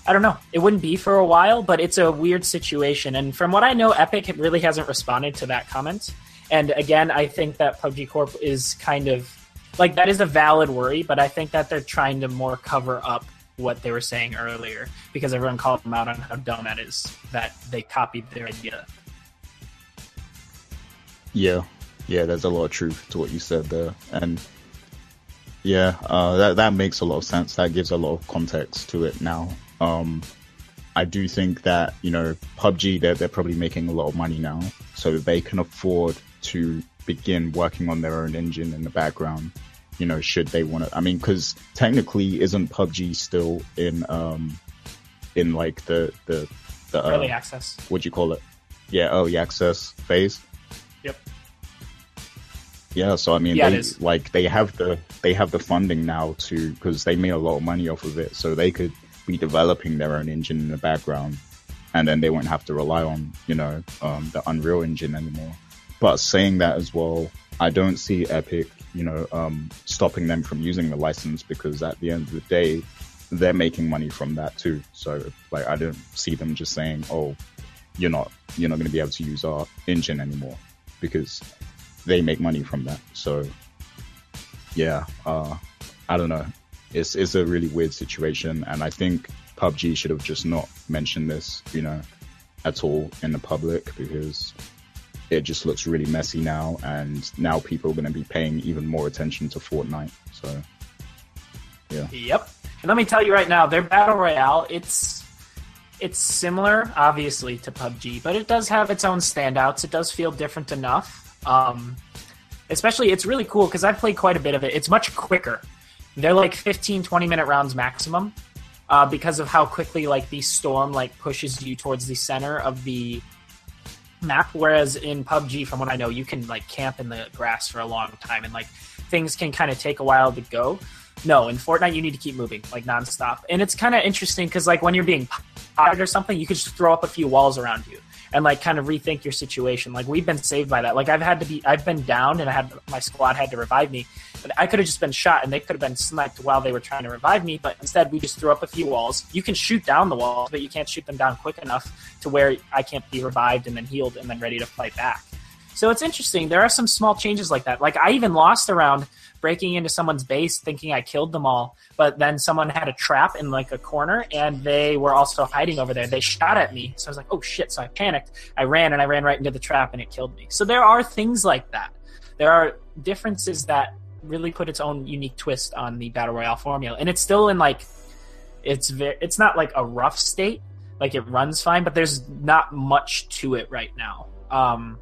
I don't know. It wouldn't be for a while, but it's a weird situation. And from what I know, Epic really hasn't responded to that comment. And again, I think that PUBG Corp is kind of like that is a valid worry, but I think that they're trying to more cover up what they were saying earlier because everyone called them out on how dumb that is that they copied their idea. Yeah, yeah, there's a lot of truth to what you said there, and yeah, uh, that that makes a lot of sense. That gives a lot of context to it now. Um, I do think that you know PUBG they're they're probably making a lot of money now, so they can afford to begin working on their own engine in the background. You know, should they want to? I mean, because technically, isn't PUBG still in um in like the the the uh, early access? What do you call it? Yeah, early access phase. Yep. Yeah, so I mean, Yeah, they like they have the they have the funding now to because they made a lot of money off of it, so they could be developing their own engine in the background, and then they won't have to rely on you know um, the Unreal Engine anymore. But saying that as well, I don't see Epic, you know, um, stopping them from using the license because at the end of the day, they're making money from that too. So like, I don't see them just saying, "Oh, you're not you're not going to be able to use our engine anymore," because they make money from that. So yeah, uh, I don't know. It's it's a really weird situation, and I think PUBG should have just not mentioned this, you know, at all in the public because it just looks really messy now, and now people are going to be paying even more attention to Fortnite. So yeah, Yep. And let me tell you right now, their battle royale, it's it's similar, obviously, to PUBG, but it does have its own standouts. It does feel different enough. Um, especially, it's really cool because I've played quite a bit of it. It's much quicker. They're like 15, 20 minute rounds maximum uh, because of how quickly like the storm like pushes you towards the center of the map. Whereas in PUBG, from what I know, you can like camp in the grass for a long time and like things can kind of take a while to go. No, in Fortnite you need to keep moving like nonstop, and it's kind of interesting because like when you're being potted or something, you could just throw up a few walls around you and like kind of rethink your situation. Like we've been saved by that. Like I've had to be, I've been down and I had my squad had to revive me, but I could have just been shot and they could have been sniped while they were trying to revive me. But instead, we just threw up a few walls. You can shoot down the walls, but you can't shoot them down quick enough to where I can't be revived and then healed and then ready to fight back. So it's interesting. There are some small changes like that. Like I even lost around round breaking into someone's base thinking I killed them all, but then someone had a trap in like a corner and they were also hiding over there. They shot at me. So I was like, oh shit. So I panicked. I ran and I ran right into the trap and it killed me. So there are things like that. There are differences that really put its own unique twist on the battle royale formula. And it's still in like it's very it's not like a rough state. Like it runs fine, but there's not much to it right now. Um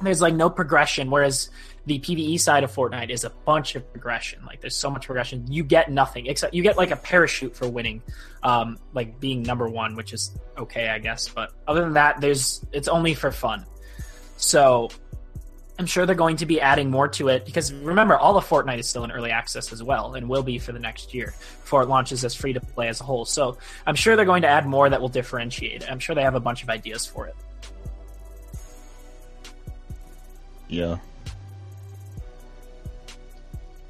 there's like no progression, whereas the PVE side of Fortnite is a bunch of progression. Like there's so much progression. You get nothing except you get like a parachute for winning, um, like being number one, which is okay, I guess. But other than that, there's it's only for fun. So I'm sure they're going to be adding more to it because remember, all of Fortnite is still in early access as well and will be for the next year before it launches as free to play as a whole. So I'm sure they're going to add more that will differentiate. I'm sure they have a bunch of ideas for it. Yeah.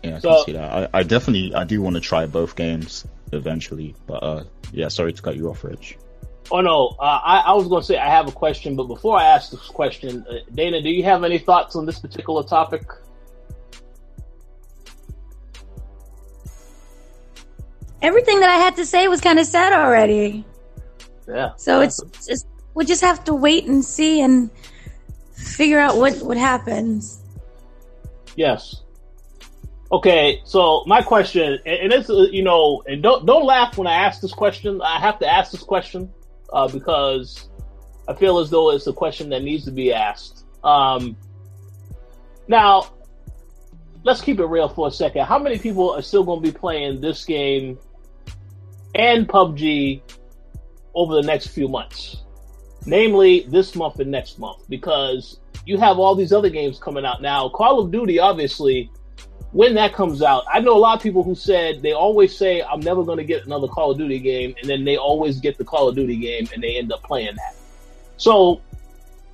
Yeah, I So- can see that. I, I definitely, I do want to try both games eventually, but uh, yeah, sorry to cut you off, Rich. Oh no, uh, I, I was going to say I have a question, but before I ask this question, uh, Dana, do you have any thoughts on this particular topic? Everything that I had to say was kind of said already. Yeah. So it's just we just have to wait and see and figure out what what happens. Yes. Okay, so my question, and it's uh, you know, and don't don't laugh when I ask this question. I have to ask this question uh, because I feel as though it's a question that needs to be asked. Um, now, let's keep it real for a second. How many people are still going to be playing this game and PUBG over the next few months? Namely, this month and next month, because you have all these other games coming out now. Call of Duty, obviously, when that comes out, I know a lot of people who said they always say, I'm never going to get another Call of Duty game, and then they always get the Call of Duty game and they end up playing that. So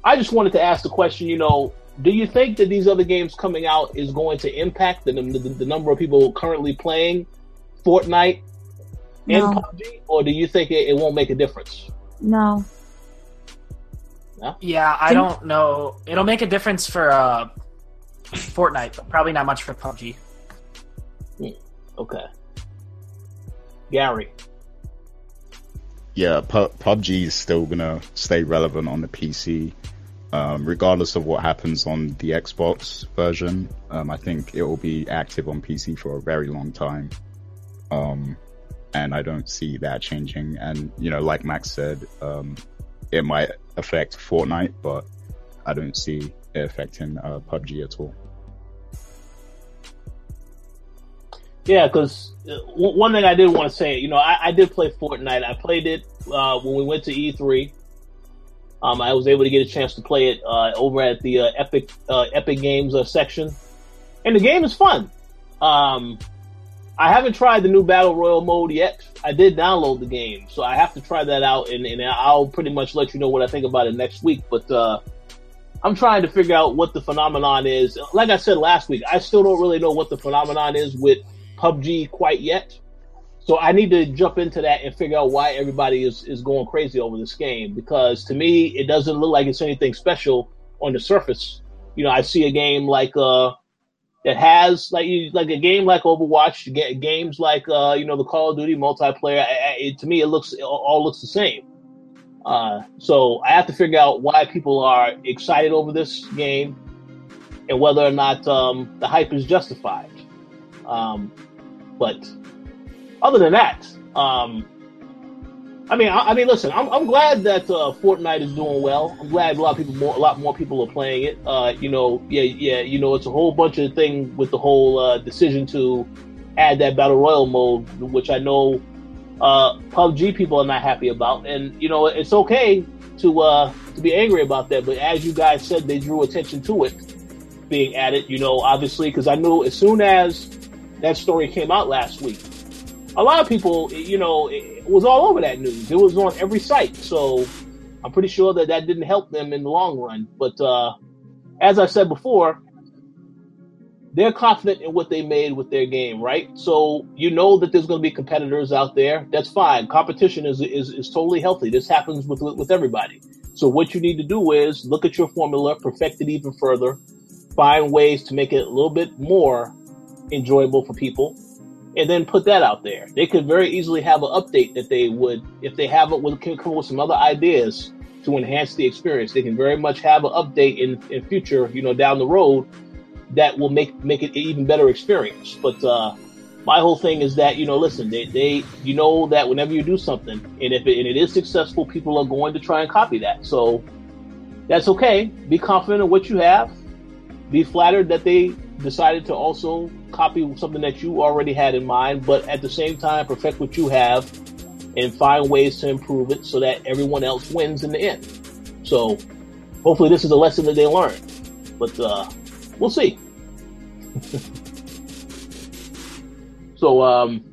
I just wanted to ask the question, you know, do you think that these other games coming out is going to impact the, the, the number of people currently playing Fortnite and PUBG, or do you think it, it won't make a difference? No. Yeah, I don't know. It'll make a difference for uh, Fortnite, but probably not much for PUBG. Okay. Gary. Yeah, Pu- PUBG is still gonna stay relevant on the PC, um, regardless of what happens on the Xbox version. Um, I think it will be active on PC for a very long time, um, and I don't see that changing. And you know, like Max said, um, it might affect Fortnite, but I don't see it affecting uh, PUBG at all. Yeah, because one thing I did want to say, you know, I, I did play Fortnite. I played it uh, when we went to E3. Um, I was able to get a chance to play it uh, over at the uh, Epic uh, Epic Games uh, section, and the game is fun. Um, I haven't tried the new Battle Royale mode yet. I did download the game, so I have to try that out, and, and I'll pretty much let you know what I think about it next week. But uh, I'm trying to figure out what the phenomenon is. Like I said last week, I still don't really know what the phenomenon is with PUBG quite yet. So I need to jump into that and figure out why everybody is, is going crazy over this game because to me it doesn't look like it's anything special on the surface. You know, I see a game like uh that has like you- like a game like Overwatch, games like uh you know the Call of Duty multiplayer. It, to me, it looks it all looks the same. Uh, so I have to figure out why people are excited over this game and whether or not um, the hype is justified. Um, but other than that, um, I mean, I, I mean, listen, I'm, I'm glad that uh, Fortnite is doing well. I'm glad a lot of people, more, a lot more people are playing it. Uh, you know, yeah, yeah, you know, it's a whole bunch of thing with the whole uh, decision to add that battle royale mode, which I know uh, PUBG people are not happy about, and you know, it's okay to uh, to be angry about that. But as you guys said, they drew attention to it being added. You know, obviously, because I knew as soon as that story came out last week, a lot of people, you know, it was all over that news. It was on every site. So I'm pretty sure that that didn't help them in the long run. But uh, as I said before, they're confident in what they made with their game, right? So you know that there's going to be competitors out there. That's fine. Competition is is, is totally healthy. This happens with with everybody. So what you need to do is look at your formula, perfect it even further, find ways to make it a little bit more enjoyable for people, and then put that out there. They could very easily have an update that they would, if they have it, with come with some other ideas to enhance the experience. They can very much have an update in in future, you know, down the road that will make make it an even better experience. But uh, my whole thing is that you know, listen, they, they you know that whenever you do something, and if it, and it is successful, people are going to try and copy that. So that's okay. Be confident in what you have. Be flattered that they decided to also copy something that you already had in mind, but at the same time, perfect what you have and find ways to improve it so that everyone else wins in the end. So hopefully this is a lesson that they learn. But uh, we'll see. so um,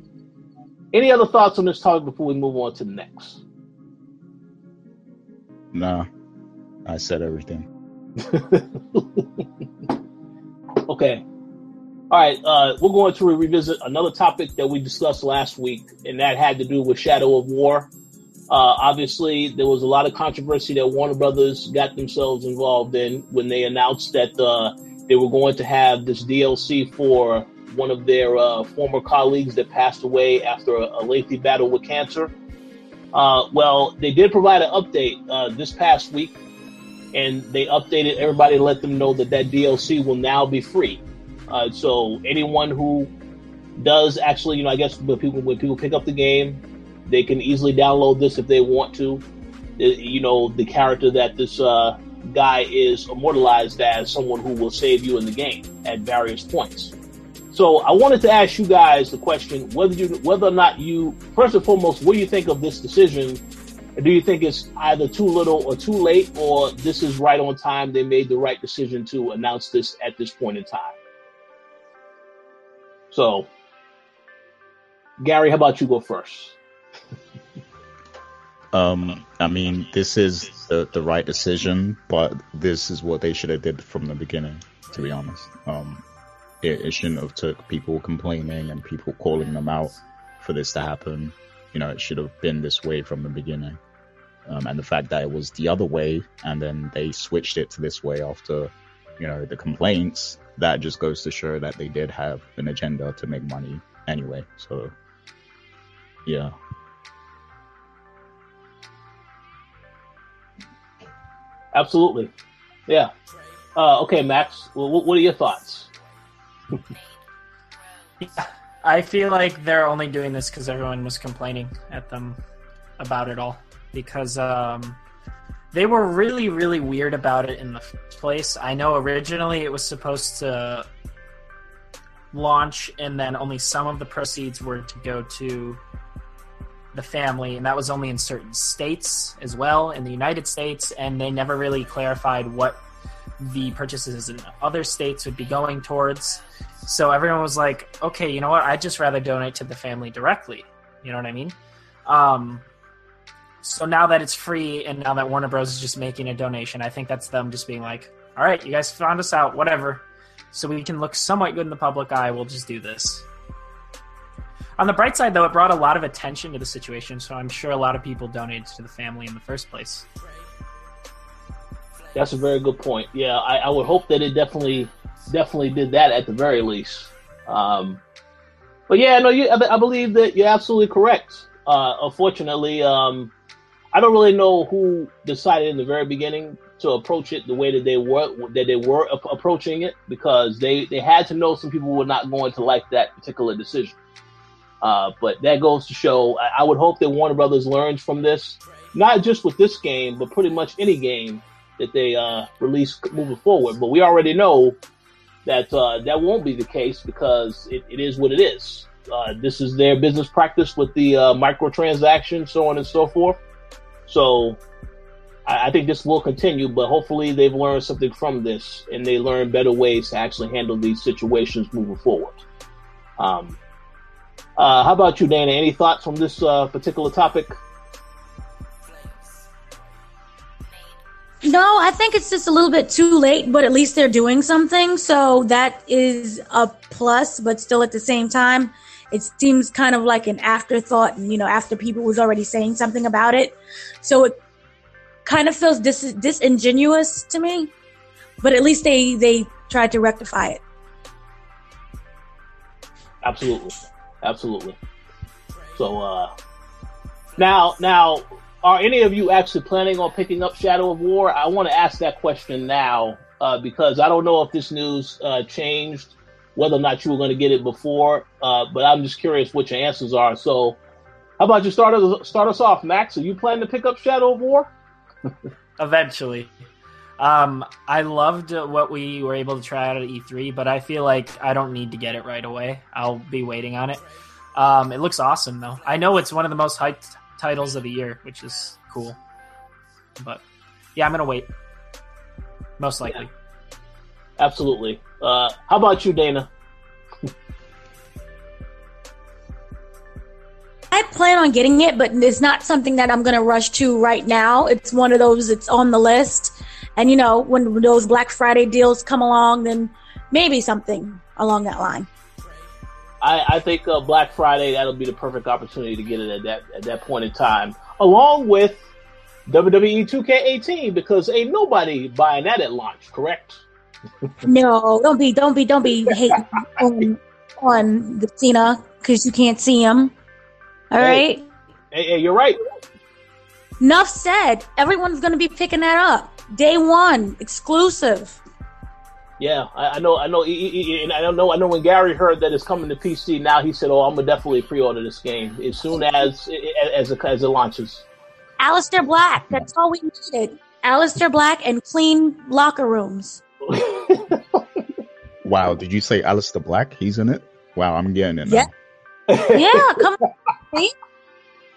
any other thoughts on this topic before we move on to the next? No, I said everything. okay. All right, uh, we're going to revisit another topic that we discussed last week, and that had to do with Shadow of War. Uh, obviously, there was a lot of controversy that Warner Brothers got themselves involved in when they announced that uh, they were going to have this DLC for one of their uh, former colleagues that passed away after a, a lengthy battle with cancer. Uh, well, they did provide an update uh, this past week, and they updated everybody to let them know that that DLC will now be free. Uh, so anyone who does actually, you know, I guess when people when people pick up the game, they can easily download this if they want to. You know, the character that this uh, guy is immortalized as someone who will save you in the game at various points. So I wanted to ask you guys the question whether you whether or not you first and foremost, what do you think of this decision? Do you think it's either too little or too late, or this is right on time? They made the right decision to announce this at this point in time. So, Gary, how about you go first? Um, I mean, this is the, the right decision, but this is what they should have did from the beginning, to be honest. Um, it, it shouldn't have took people complaining and people calling them out for this to happen. You know, it should have been this way from the beginning. Um, and the fact that it was the other way and then they switched it to this way after, you know, the complaints, that just goes to show that they did have an agenda to make money anyway. So, yeah. Absolutely. Yeah. Uh, okay, Max, what are your thoughts? I feel like they're only doing this because everyone was complaining at them about it all. Because um, they were really, really weird about it in the place. I know originally it was supposed to launch, and then only some of the proceeds were to go to the family, and that was only in certain states as well in the United States, and they never really clarified what the purchases in other states would be going towards. So everyone was like, okay, you know what? I'd just rather donate to the family directly. You know what I mean? Um, so now that it's free and now that Warner Bros. is just making a donation, I think that's them just being like, all right, you guys found us out, whatever. So we can look somewhat good in the public eye, we'll just do this. On the bright side, though, it brought a lot of attention to the situation, so I'm sure a lot of people donated to the family in the first place. That's a very good point. Yeah, I, I would hope that it definitely, definitely did that at the very least. Um, but yeah, no, you, I, believe that you're absolutely correct. Uh, unfortunately, um, I don't really know who decided in the very beginning to approach it the way that they were that they were approaching it because they they had to know some people were not going to like that particular decision. Uh, but that goes to show, I, I, would hope that Warner Brothers learns from this, not just with this game, but pretty much any game that they uh, release moving forward. But we already know that uh, that won't be the case because it, it is what it is. Uh, this is their business practice with the uh, microtransactions, so on and so forth. So I, I think this will continue, but hopefully they've learned something from this and they learn better ways to actually handle these situations moving forward. Um, uh, how about you, Dana? Any thoughts on this uh, particular topic? No, I think it's just a little bit too late, but at least they're doing something. So that is a plus, but still at the same time, it seems kind of like an afterthought, And, you know, after people was already saying something about it. So it kind of feels dis- disingenuous to me, but at least they, they tried to rectify it. Absolutely absolutely. So uh, now, now, are any of you actually planning on picking up Shadow of War? I want to ask that question now uh, because I don't know if this news uh, changed, whether or not you were going to get it before. Uh, but I'm just curious what your answers are. So, how about you start us start us off, Max? Are you planning to pick up Shadow of War? Eventually. Um, I loved what we were able to try out at E3, but I feel like I don't need to get it right away. I'll be waiting on it. Um, it looks awesome though. I know it's one of the most hyped titles of the year, which is cool. But yeah, I'm gonna wait. Most likely. Yeah. Absolutely. Uh, how about you, Dana? I plan on getting it, but it's not something that I'm going to rush to right now. It's one of those, it's on the list. And, you know, when those Black Friday deals come along, then maybe something along that line. I, I think uh, Black Friday, that'll be the perfect opportunity to get it at that, at that point in time, along with WWE 2K18, because ain't nobody buying that at launch, correct? no, don't be, don't be, don't be hating on, on the Cena because you can't see him. All hey, right. Hey, hey, you're right. Enough said. Everyone's going to be picking that up. Day one, exclusive. Yeah, I, I know. I know. He, he, and I don't know. I know when Gary heard that it's coming to PC now, he said, "Oh, I'm gonna definitely pre-order this game as soon as as it, as it launches." Aleister Black. That's all we needed. Aleister Black and clean locker rooms. wow, did you say Aleister Black? He's in it. Wow, I'm getting it. Now. Yeah. yeah, come on.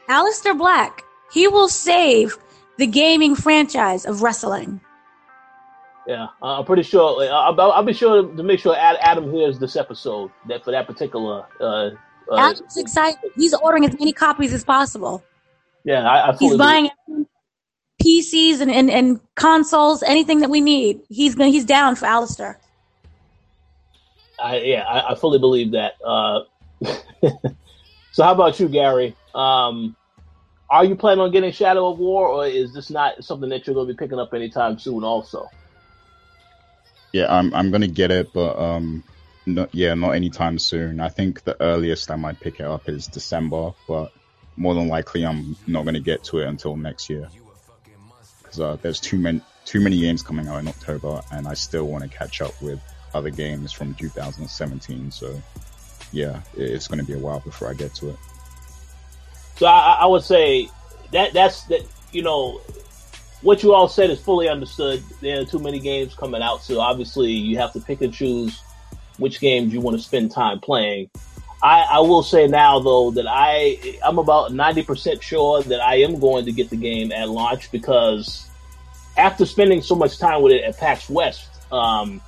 Aleister Black. He will save the gaming franchise of wrestling. Yeah, uh, I'm pretty sure. I'll, I'll, be sure to make sure Adam hears this episode that for that particular. Uh, uh, Adam's excited. He's ordering as many copies as possible. Yeah, I, I he's buying PCs and, and, and consoles, anything that we need. He's gonna, he's down for Aleister. I, yeah, I, I fully believe that. Uh, so, how about you, Gary? Um, are you planning on getting Shadow of War, or is this not something that you're going to be picking up anytime soon? Also, yeah, I'm I'm going to get it, but um, no, yeah, not anytime soon. I think the earliest I might pick it up is December, but more than likely I'm not going to get to it until next year because uh, there's too many too many games coming out in October, and I still want to catch up with other games from 2017. So yeah, it's going to be a while before I get to it. So I, I would say that that's that. You know, what you all said is fully understood. There are too many games coming out, so obviously you have to pick and choose which games you want to spend time playing. I, I will say now though that I I'm about ninety percent sure that I am going to get the game at launch because after spending so much time with it at PAX West, um,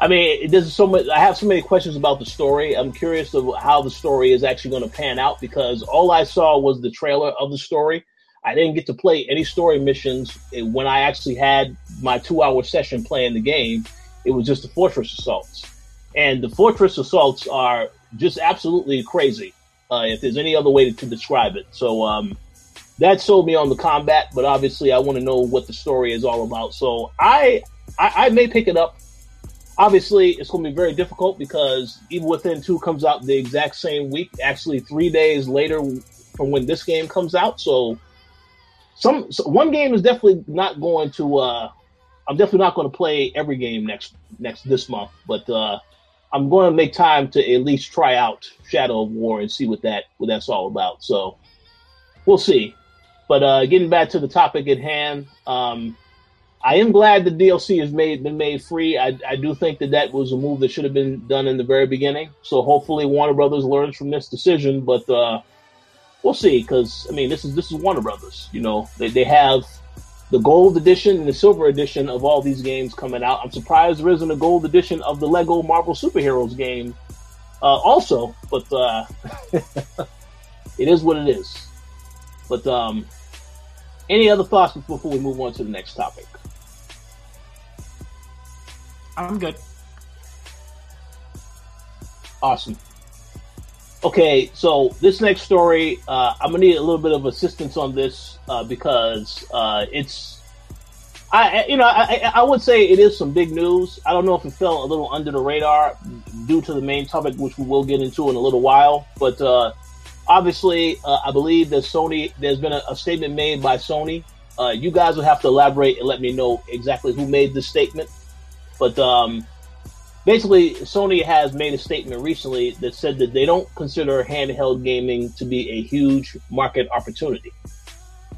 I mean, there's so much. I have so many questions about the story. I'm curious of how the story is actually going to pan out because all I saw was the trailer of the story. I didn't get to play any story missions when I actually had my two-hour session playing the game. It was just the fortress assaults, and the fortress assaults are just absolutely crazy. Uh, if there's any other way to, to describe it, so um, that sold me on the combat. But obviously, I want to know what the story is all about. So I, I, I may pick it up obviously it's going to be very difficult because Evil Within two comes out the exact same week actually three days later from when this game comes out. So some so one game is definitely not going to uh i'm definitely not going to play every game next next this month but uh i'm going to make time to at least try out shadow of war and see what that what that's all about. So we'll see. But uh getting back to the topic at hand um I am glad the DLC has made been made free. I, I do think that that was a move that should have been done in the very beginning. So hopefully Warner Brothers learns from this decision. But uh, we'll see, because I mean this is this is Warner Brothers. You know they they have the gold edition and the silver edition of all these games coming out. I'm surprised there isn't a gold edition of the Lego Marvel Superheroes game uh, also, but uh, it is what it is. But um, any other thoughts before we move on to the next topic? I'm good. Awesome. Okay, so this next story, uh, I'm gonna need a little bit of assistance on this uh, because uh, it's, I you know I, I would say it is some big news. I don't know if it fell a little under the radar due to the main topic, which we will get into in a little while. But uh, obviously, uh, I believe that Sony. There's been a, a statement made by Sony. Uh, you guys will have to elaborate and let me know exactly who made this statement. But um, basically, Sony has made a statement recently that said that they don't consider handheld gaming to be a huge market opportunity.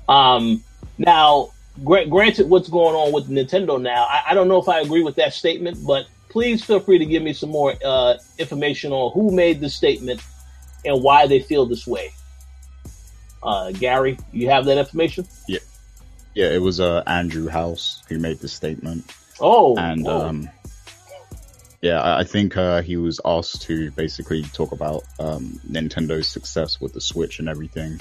Um, now, gra- granted, what's going on with Nintendo now, I, I don't know if I agree with that statement, but please feel free to give me some more uh, information on who made this statement and why they feel this way. Uh, Gary, you have that information? Yeah, yeah. It was uh, Andrew House who made the statement. Oh, and whoa. um, yeah, I I think uh, he was asked to basically talk about um, Nintendo's success with the Switch and everything.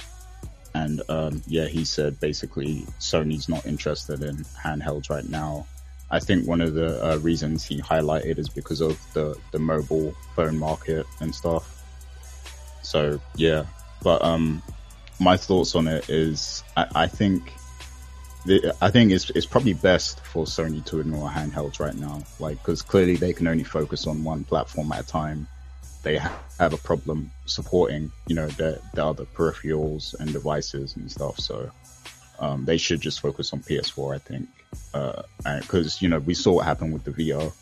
And um, yeah, he said basically Sony's not interested in handhelds right now. I think one of the uh, reasons he highlighted is because of the, the mobile phone market and stuff. So yeah, but um, my thoughts on it is I, I think the, I think it's it's probably best for Sony to ignore handhelds right now, like because clearly they can only focus on one platform at a time. They ha- have a problem supporting, you know, the the other peripherals and devices and stuff. So um, they should just focus on PS4, I think, because you know we saw what happened with the VR,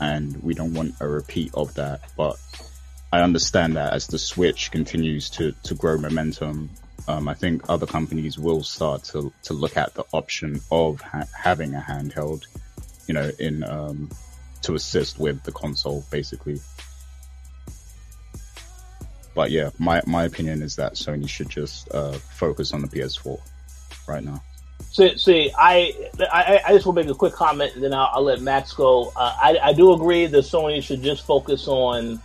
and we don't want a repeat of that. But I understand that as the Switch continues to to grow momentum, um, I think other companies will start to to look at the option of ha- having a handheld, you know, in um, to assist with the console, basically. But yeah, my my opinion is that Sony should just uh, focus on the PS4 right now. See, see I, I, I just want to make a quick comment, and then I'll, I'll let Max go. Uh, I, I do agree that Sony should just focus on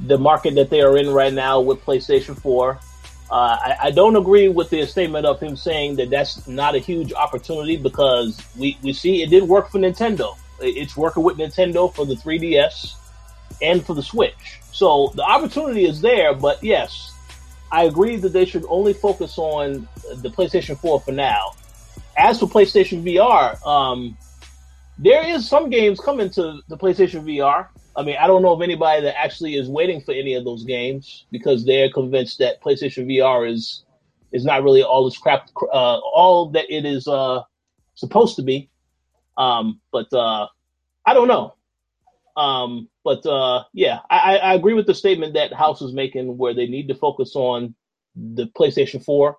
the market that they are in right now with PlayStation 4. Uh, I, I don't agree with the statement of him saying that that's not a huge opportunity because we, we see it did work for Nintendo. It's working with Nintendo for the 3DS and for the Switch. So the opportunity is there, but yes, I agree that they should only focus on the PlayStation 4 for now. As for PlayStation VR, um, there is some games coming to the PlayStation VR. I mean, I don't know of anybody that actually is waiting for any of those games because they're convinced that PlayStation VR is is not really all this crap, uh, all that it is uh, supposed to be. Um, but uh, I don't know. Um, but uh, yeah, I, I agree with the statement that House is making, where they need to focus on the PlayStation 4.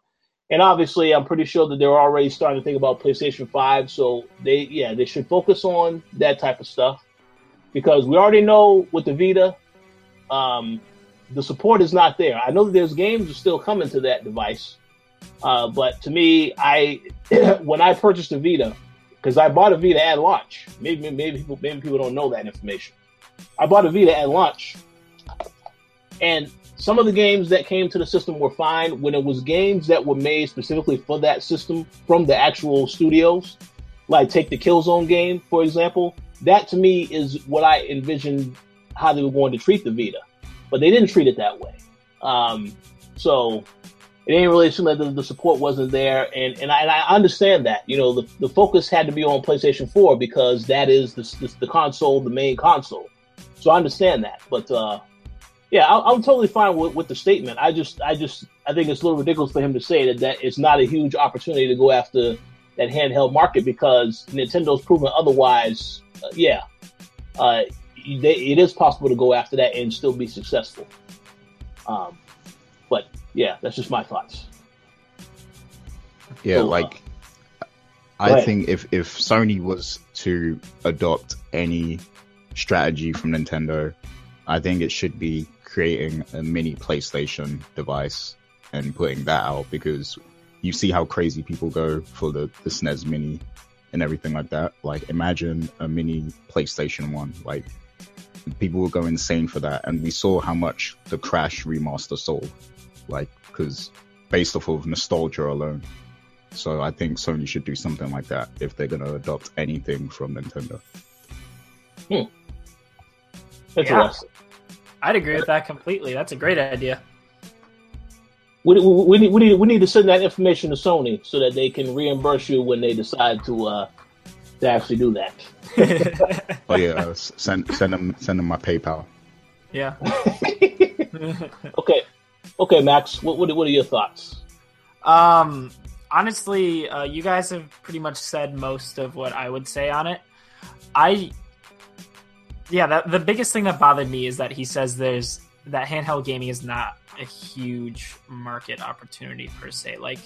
And obviously, I'm pretty sure that they're already starting to think about PlayStation 5. So they, yeah, they should focus on that type of stuff because we already know with the Vita, um, the support is not there. I know that there's games are still coming to that device, uh, but to me, I when I purchased the Vita, because I bought a Vita at launch. Maybe maybe people maybe people don't know that information. I bought a Vita at launch, and some of the games that came to the system were fine. When it was games that were made specifically for that system from the actual studios, like take the Killzone game for example, that to me is what I envisioned how they were going to treat the Vita, but they didn't treat it that way. Um, so it ain't really seem like the, the, support wasn't there, and and I, and I, understand that. You know, the, the focus had to be on PlayStation 4 because that is the, the, the console, the main console. So I understand that, but uh, yeah, I, am totally fine with, with the statement. I just I just I think it's a little ridiculous for him to say that that it's not a huge opportunity to go after that handheld market because Nintendo's proven otherwise. Uh, yeah, uh, they, it is possible to go after that and still be successful. Um, but yeah, that's just my thoughts. Yeah, So, uh, like go I think if if Sony was to adopt any strategy from Nintendo, I think it should be creating a mini PlayStation device and putting that out because you see how crazy people go for the, the SNES Mini and everything like that. Like imagine a mini PlayStation One, like people will go insane for that. And we saw how much the Crash remaster sold, like because based off of nostalgia alone. So I think Sony should do something like that if they're gonna adopt anything from Nintendo. Hmm. Interesting. I'd agree with that completely. That's a great idea. We, we, we need we need we need to send that information to Sony so that they can reimburse you when they decide to uh to actually do that. Oh yeah, uh, send send them send them my PayPal. yeah. Okay, okay, Max. What what, what are your thoughts? Um, honestly, uh, you guys have pretty much said most of what I would say on it. I, yeah, that, the biggest thing that bothered me is that he says there's that handheld gaming is not a huge market opportunity per se. Like,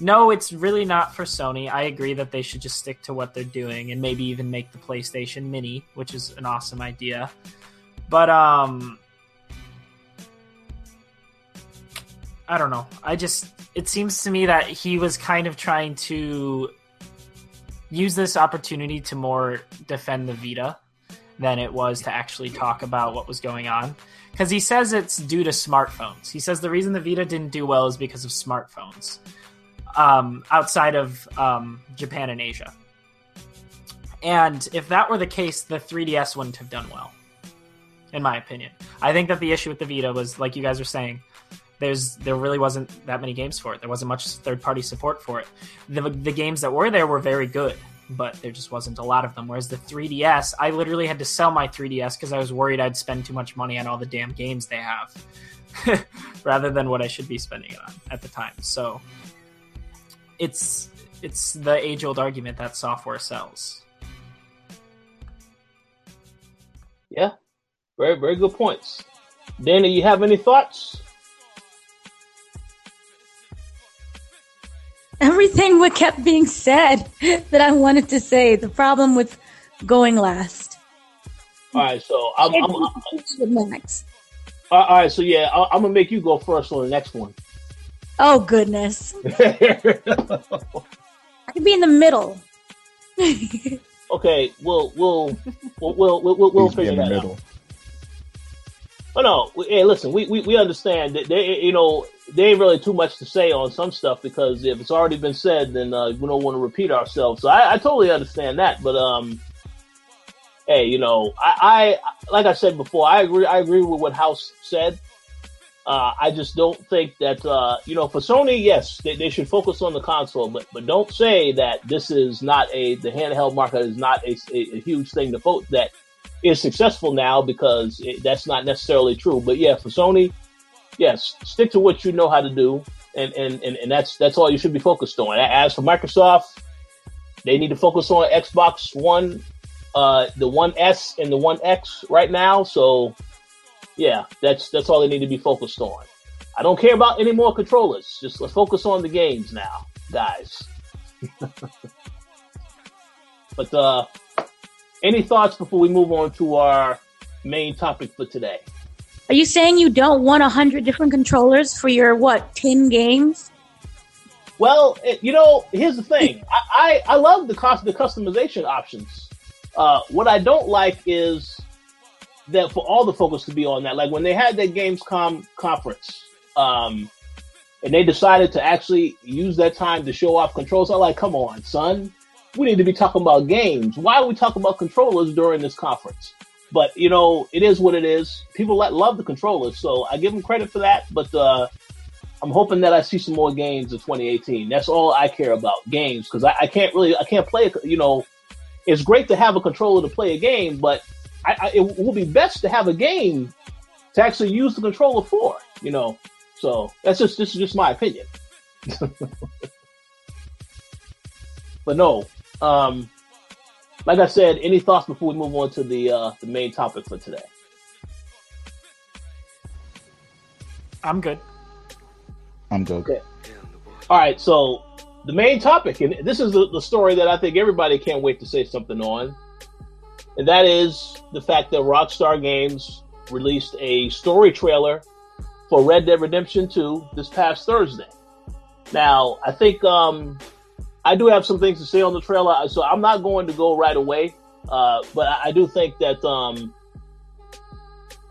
no, it's really not for Sony. I agree that they should just stick to what they're doing and maybe even make the PlayStation Mini, which is an awesome idea. But um I don't know. I just it seems to me that he was kind of trying to use this opportunity to more defend the Vita than it was to actually talk about what was going on. Because he says it's due to smartphones. He says the reason the Vita didn't do well is because of smartphones um, outside of um, Japan and Asia. And if that were the case, the 3DS wouldn't have done well, in my opinion. I think that the issue with the Vita was, like you guys were saying, there's there really wasn't that many games for it. There wasn't much third party support for it. The the games that were there were very good, but there just wasn't a lot of them. Whereas the 3DS, I literally had to sell my 3DS because I was worried I'd spend too much money on all the damn games they have, rather than what I should be spending it on at the time. So it's it's the age old argument that software sells. Yeah, very very good points. Dana, you have any thoughts? Everything what kept being said that I wanted to say. The problem with going last. All right, so I'm, I'm, I'm next. All right, so yeah, I, am gonna make you go first on the next one. Oh goodness! I could be in the middle. okay, we'll we'll we'll we'll we'll, we'll figure that middle. out. Oh no! Hey, listen, we, we, we understand that they you know there ain't really too much to say on some stuff because if it's already been said, then uh, we don't want to repeat ourselves. So I, I, totally understand that. But um, hey, you know, I, I like I said before, I agree. I agree with what House said. Uh, I just don't think that uh, you know for Sony, yes, they, they, should focus on the console, but but don't say that this is not a the handheld market is not a, a, a huge thing to vote that is successful now because it, that's not necessarily true. But yeah, for Sony, yes, stick to what you know how to do, and and and, and that's that's all you should be focused on. As for Microsoft, they need to focus on Xbox One, uh, the One S and the One X right now. So, yeah, that's that's all they need to be focused on. I don't care about any more controllers. Just let's focus on the games now, guys. but uh, any thoughts before we move on to our main topic for today? Are you saying you don't want a hundred different controllers for your what ten games? Well, it, you know, here's the thing. I, I, I love the cost the customization options. Uh, what I don't like is that for all the focus to be on that. Like when they had that Gamescom conference, um, and they decided to actually use that time to show off controls. I'm like, come on, son. We need to be talking about games. Why are we talking about controllers during this conference? But you know, it is what it is. People love the controllers, so I give them credit for that. But uh, I'm hoping that I see some more games in 2018. That's all I care about, games, because I, I, can't really, I can't play. You know, it's great to have a controller to play a game, but I, I, it will be best to have a game to actually use the controller for. You know, so that's just this is just my opinion. but no, um, like I said, any thoughts before we move on to the uh, the main topic for today? I'm good. I'm good. Okay. All right. So the main topic, and this is the, the story that I think everybody can't wait to say something on, and that is the fact that Rockstar Games released a story trailer for Red Dead Redemption 2 this past Thursday. Now, I think um, I do have some things to say on the trailer, so I'm not going to go right away. Uh, but I, I, do think that um,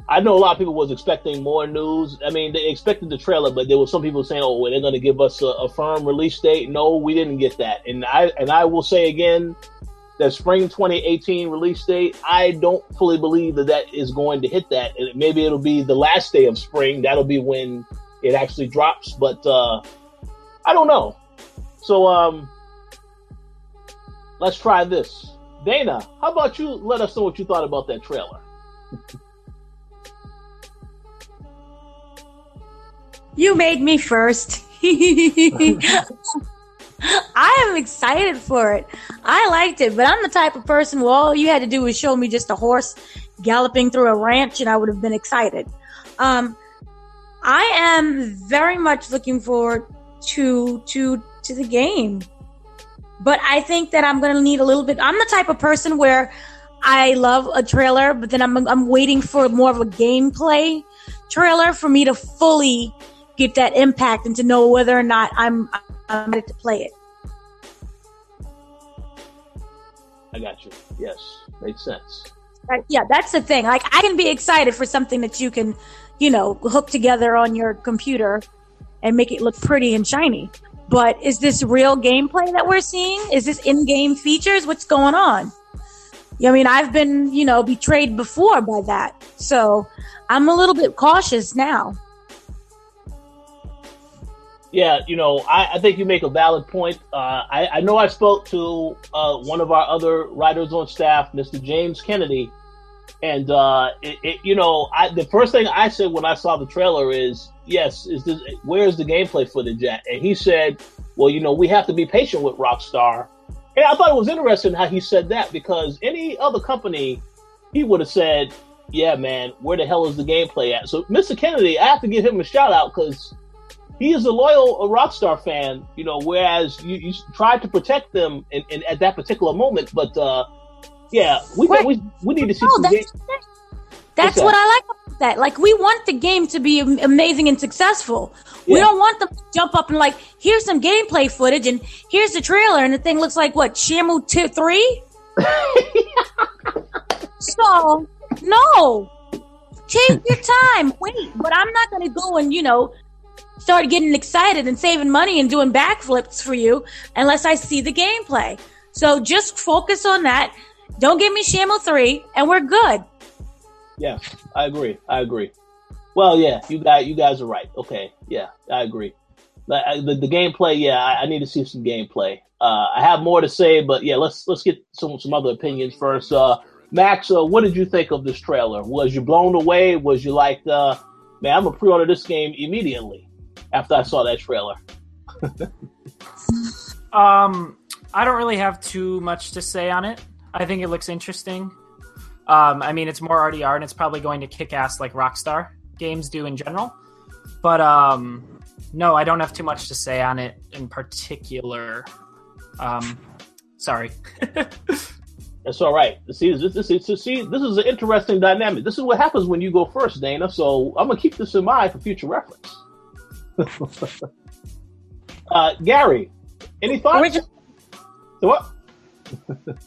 I know a lot of people was expecting more news. I mean, they expected the trailer, but there were some people saying, "Oh, well, they're going to give us a, a, firm release date." No, we didn't get that. And I and I will say again that spring 2018 release date. I don't fully believe that that is going to hit that. Maybe it'll be the last day of spring. That'll be when it actually drops. But uh, I don't know. So um, let's try this. Dana, how about you let us know what you thought about that trailer? you made me first. I am excited for it. I liked it, but I'm the type of person where all you had to do was show me just a horse galloping through a ranch and I would have been excited. Um, I am very much looking forward to to to the game. But I think that I'm going to need a little bit. I'm the type of person where I love a trailer, but then I'm I'm waiting for more of a gameplay trailer for me to fully get that impact and to know whether or not I'm I'm ready to play it. I got you. Yes, makes sense. Right, yeah, that's the thing. Like I can be excited for something that you can, you know, hook together on your computer and make it look pretty and shiny. But is this real gameplay that we're seeing? Is this in-game features? What's going on? I mean, I've been, you know, betrayed before by that. So I'm a little bit cautious now. Yeah, you know, I, I think you make a valid point. Uh, I, I know I spoke to uh, one of our other writers on staff, Mr. James Kennedy, and uh, it, it, you know, I, the first thing I said when I saw the trailer is, "Yes, is this where's the gameplay footage at?" And he said, "Well, you know, we have to be patient with Rockstar." And I thought it was interesting how he said that because any other company, he would have said, "Yeah, man, where the hell is the gameplay at?" So, Mr. Kennedy, I have to give him a shout out because he is a loyal a Rockstar fan, you know, whereas you, you tried to protect them in, in, at that particular moment. But uh, yeah, we, Right. we we need to see some that's, game- that's what I like about that. Like, we want the game to be amazing and successful. We don't want them to jump up and like, here's some gameplay footage and here's the trailer, and the thing looks like what Shenmue two three. so no, take your time, wait. But I'm not going to go and you know start getting excited and saving money and doing backflips for you unless I see the gameplay. So just focus on that. Don't give me Shenmue 3 and we're good. Yeah, I agree. I agree. Well, yeah, you guys, you guys are right. Okay, yeah, I agree. But, uh, The, the gameplay, yeah, I, I need to see some gameplay. Uh, I have more to say, but yeah, let's let's get some some other opinions first. Uh, Max, uh, what did you think of this trailer? Was you blown away? Was you like, uh, man, I'm gonna pre-order this game immediately after I saw that trailer? Um, I don't really have too much to say on it. I think it looks interesting. Um, I mean, it's more RDR, and it's probably going to kick ass like Rockstar games do in general. But um, no, I don't have too much to say on it in particular. Um, sorry. That's all right. See, this, this, this, see, this is an interesting dynamic. This is what happens when you go first, Dana. So I'm gonna keep this in mind for future reference. uh, Gary, any thoughts? Original- So what?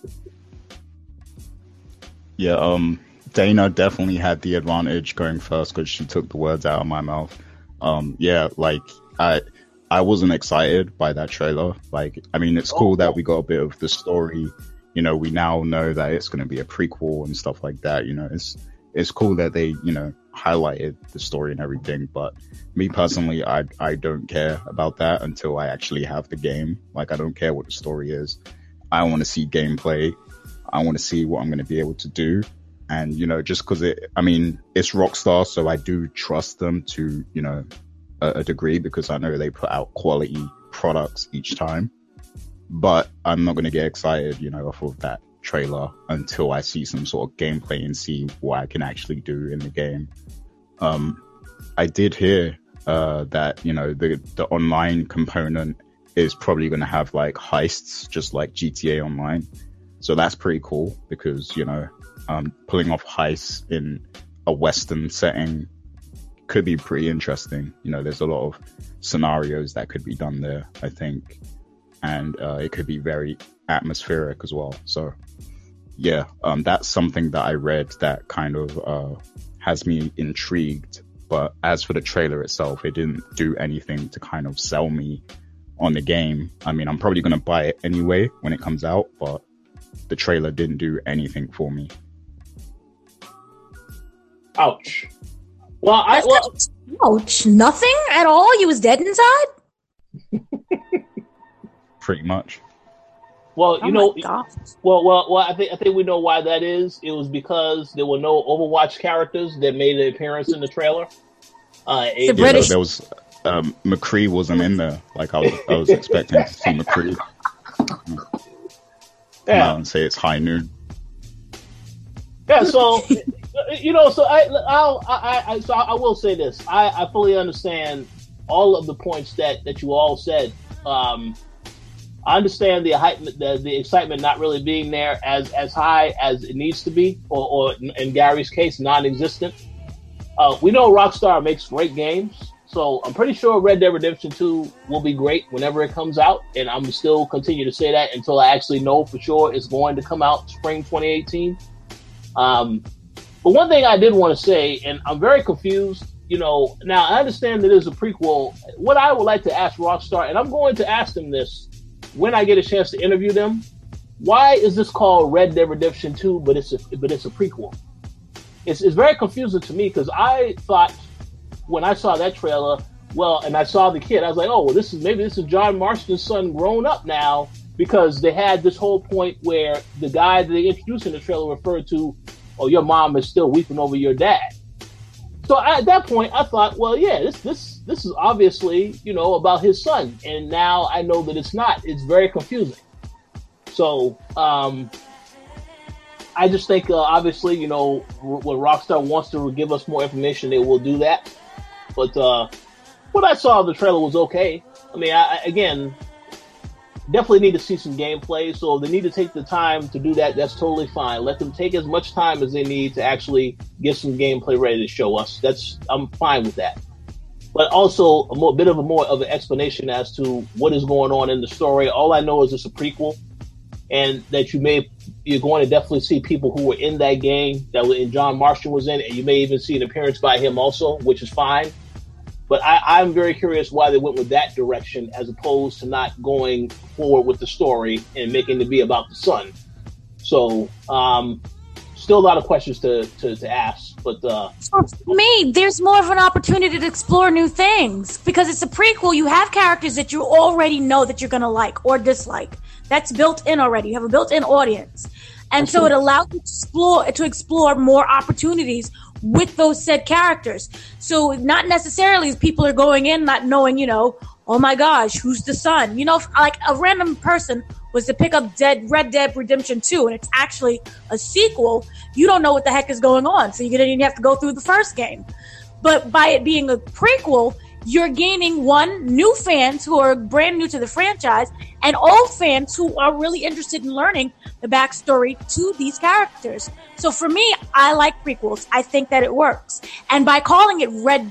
Yeah, um, Dana definitely had the advantage going first because she took the words out of my mouth. Um, yeah, like I, I wasn't excited by that trailer. Like, I mean, it's cool that we got a bit of the story. You know, we now know that it's going to be a prequel and stuff like that. You know, it's it's cool that they you know highlighted the story and everything. But me personally, I I don't care about that until I actually have the game. Like, I don't care what the story is. I want to see gameplay. I want to see what I'm going to be able to do. And, you know, just cause it, I mean, it's Rockstar, so I do trust them to, you know, a, a degree because I know they put out quality products each time. But I'm not going to get excited, you know, off of that trailer until I see some sort of gameplay and see what I can actually do in the game. Um, I did hear, uh, that, you know, the, the online component is probably going to have like heists, just like GTA Online. So that's pretty cool because, you know, um, pulling off heists in a Western setting could be pretty interesting. You know, there's a lot of scenarios that could be done there, I think. And, uh, it could be very atmospheric as well. So yeah, um, that's something that I read that kind of, uh, has me intrigued. But as for the trailer itself, it didn't do anything to kind of sell me on the game. I mean, I'm probably going to buy it anyway when it comes out, but the trailer didn't do anything for me. Ouch. Well, I That's well, Ouch. Nothing at all? You was dead inside? Pretty much. well, Oh you my know, well, well, well. I think I think we know why that is. It was because there were no Overwatch characters that made an appearance in the trailer. Uh, The Yeah, British- there, there was um, McCree wasn't in there. Like I was, I was expecting to see McCree come yeah. out and say it's high noon. Yeah, so you know, so I, I'll, I, I, so I will say this: I, I fully understand all of the points that that you all said. Um, I understand the hype, the, the excitement not really being there as as high as it needs to be, or, or in Gary's case, non-existent. Uh, we know Rockstar makes great games, so I'm pretty sure Red Dead Redemption 2 will be great whenever it comes out, and I'm still continue to say that until I actually know for sure it's going to come out spring 2018. Um, but one thing I did want to say, and I'm very confused. You know, now I understand that it is a prequel. What I would like to ask Rockstar, and I'm going to ask them this when I get a chance to interview them, why is this called Red Dead Redemption 2, but it's a but it's a prequel? It's, it's very confusing to me because I thought when I saw that trailer, well, and I saw the kid, I was like, oh, well, this is maybe this is John Marston's son grown up now because they had this whole point where the guy that they introduced in the trailer referred to, oh, your mom is still weeping over your dad. So I, at that point, I thought, well, yeah, this this this is obviously you know about his son, and now I know that it's not. It's very confusing. So um, I just think uh, obviously you know when Rockstar wants to give us more information, they will do that. But uh, what I saw of the trailer was okay. I mean, I, again, definitely need to see some gameplay. So if they need to take the time to do that, that's totally fine. Let them take as much time as they need to actually get some gameplay ready to show us. That's I'm fine with that. But also a more, bit of a more of an explanation as to what is going on in the story. All I know is it's a prequel, and that you may you're going to definitely see people who were in that game that in John Marston was in, and you may even see an appearance by him also, which is fine. But I, am very curious why they went with that direction as opposed to not going forward with the story and making it be about the son. So, um, still a lot of questions to, to, to ask. But uh, for me, there's more of an opportunity to explore new things because it's a prequel. You have characters that you already know that you're going to like or dislike. That's built in already. You have a built-in audience, and so it allows you to explore to explore more opportunities with those said characters. So not necessarily people are going in not knowing, you know, oh my gosh, who's the son? You know, like a random person was to pick up Dead Red Dead Redemption 2 and it's actually a sequel, you don't know what the heck is going on. So you're gonna have to go through the first game. But by it being a prequel, you're gaining one new fans who are brand new to the franchise and old fans who are really interested in learning the backstory to these characters. So for me, I like prequels. I think that it works. And by calling it Red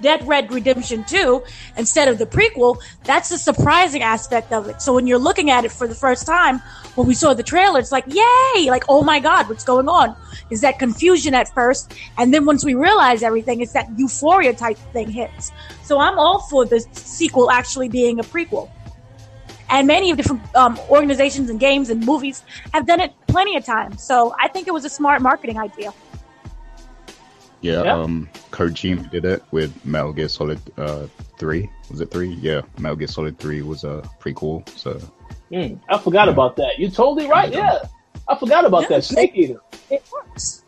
Dead Red Redemption 2 instead of the prequel, that's the surprising aspect of it. So when you're looking at it for the first time, when we saw the trailer, it's like, yay! Like, oh my god, what's going on? Is that confusion at first? And then once we realize everything, it's that euphoria type thing hits. So I'm all for the sequel actually being a prequel. And many of different um, organizations and games and movies have done it plenty of times. So I think it was a smart marketing idea. Yeah, yeah. um, Kojima did it with Metal Gear Solid uh, 3. Was it 3? Yeah, Metal Gear Solid 3 was a prequel. So mm, I forgot yeah. about that. You're totally right. Yeah. I forgot about yeah, that. Snake Eater. It works.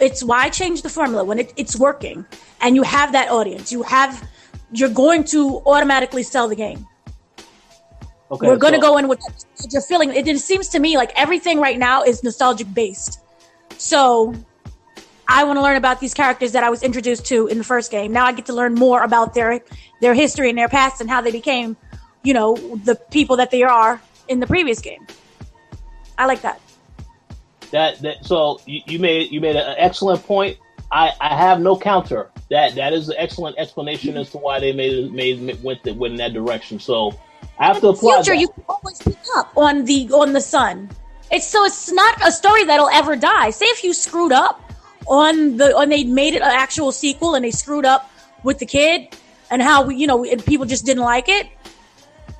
It's why change the formula when it, it's working and you have that audience. You have, you're going to automatically sell the game. Okay, We're going to so, go in with your feeling. It, it seems to me like everything right now is nostalgic based. So I want to learn about these characters that I was introduced to in the first game. Now I get to learn more about their their history and their past and how they became, you know, the people that they are in the previous game. I like that. That that so you, you made you made an excellent point. I, I have no counter. That that is an excellent explanation as to why they made made went went in that direction. So I have to apply. Future, that. you can always pick up on the on the son. It's so it's not a story that'll ever die. Say if you screwed up on the on they made it an actual sequel and they screwed up with the kid and how we you know and people just didn't like it.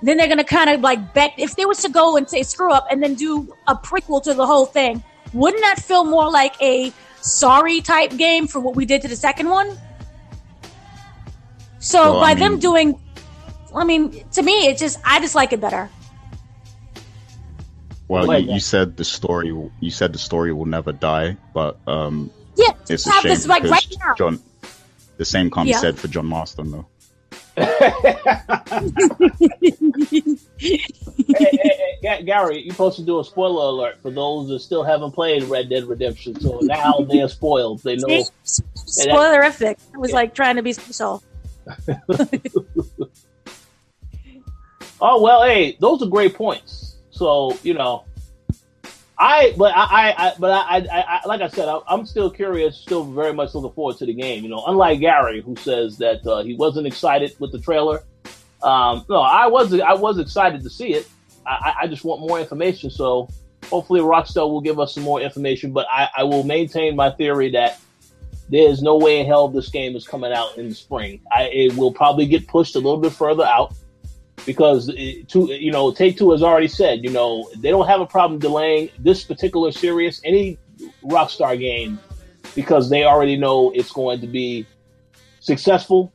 Then they're gonna kind of like bet if they was to go and say screw up and then do a prequel to the whole thing. Wouldn't that feel more like a sorry type game for what we did to the second one? So well, by I mean, them doing I mean, to me, it just I just like it better. Well, you, you, said the story. You said the story will never die, but um, yeah, it's a shame this, like, right now. John. The same can't yeah. be said for John Marston, though. hey, hey, hey, Gary, you're supposed to do a spoiler alert for those that still haven't played Red Dead Redemption. So now they're spoiled. They know. Spoilerific. I was yeah. like trying to be special. Oh well, hey, those are great points. So you know, I but I, I, I but I, I, I, like I said, I, am still curious, still very much looking forward to the game. You know, unlike Gary, who says that uh, he wasn't excited with the trailer. Um, no, I was I was excited to see it. I, I just want more information. So hopefully, Rockstar will give us some more information. But I, I will maintain my theory that there's no way in hell this game is coming out in the spring. I, it will probably get pushed a little bit further out because it, to, you know Take Two has already said you know they don't have a problem delaying this particular series any Rockstar game because they already know it's going to be successful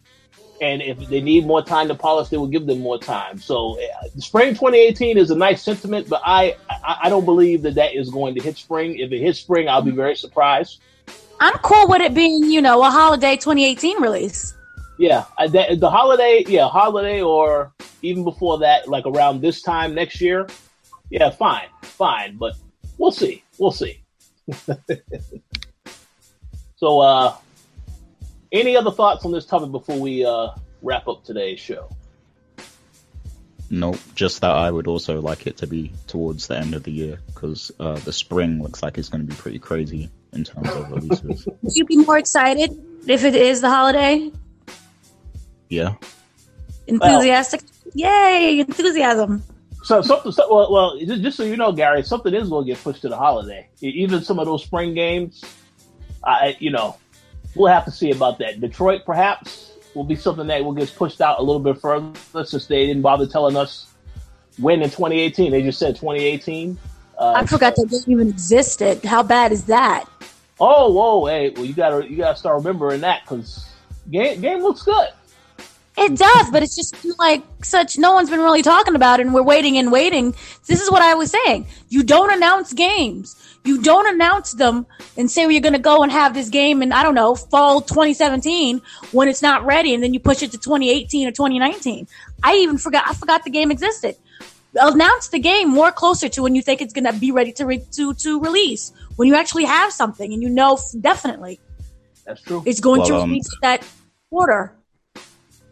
and if they need more time to polish, they will give them more time. So, uh, spring 2018 is a nice sentiment, but I, I, I don't believe that that is going to hit spring. If it hits spring, I'll be very surprised. I'm cool with it being, you know, a holiday 2018 release. Yeah, the, the holiday, yeah, holiday or even before that, like around this time next year. Yeah, fine, fine, but we'll see, we'll see. so, uh, any other thoughts on this topic before we uh, wrap up today's show? Nope, just that I would also like it to be towards the end of the year because uh, the spring looks like it's going to be pretty crazy in terms of releases. Would you be more excited if it is the holiday? Yeah. Enthusiastic? Well, Yay, enthusiasm. So something, so, well, well just, just, so you know, Gary, something is going to get pushed to the holiday. Even some of those spring games, I, you know, we'll have to see about that. Detroit, perhaps, will be something that will get pushed out a little bit further since they didn't bother telling us when in 2018. They just said 2018. Uh, I forgot so, that game even existed. How bad is that? Oh, whoa, hey, well, you gotta you gotta start remembering that because game game looks good. It does, but it's just like such. No one's been really talking about it, and we're waiting and waiting. This is what I was saying. You don't announce games. You don't announce them and say well, you're going to go and have this game in I don't know fall 2017 when it's not ready, and then you push it to 2018 or 2019. I even forgot. I forgot the game existed. Announce the game more closer to when you think it's going to be ready to re- to to release. When you actually have something and you know definitely. That's true. It's going well, to release um, that quarter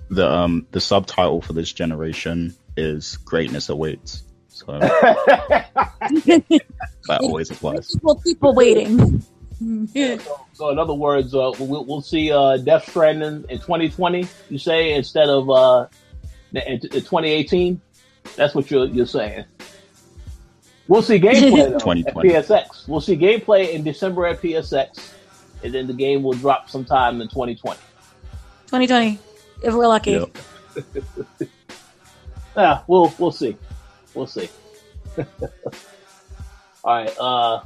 the um the subtitle for this generation is greatness awaits. So that always applies. People, people waiting. so, so, in other words, uh, we'll, we'll see uh, Death Stranding in 2020. You say instead of uh, in, in 2018. That's what you're you're saying. We'll see gameplay though, at PSX. We'll see gameplay in December at PSX, and then the game will drop sometime in 2020. 2020 if we're lucky. Yep. yeah, we'll we'll see. We'll see. All right. Uh,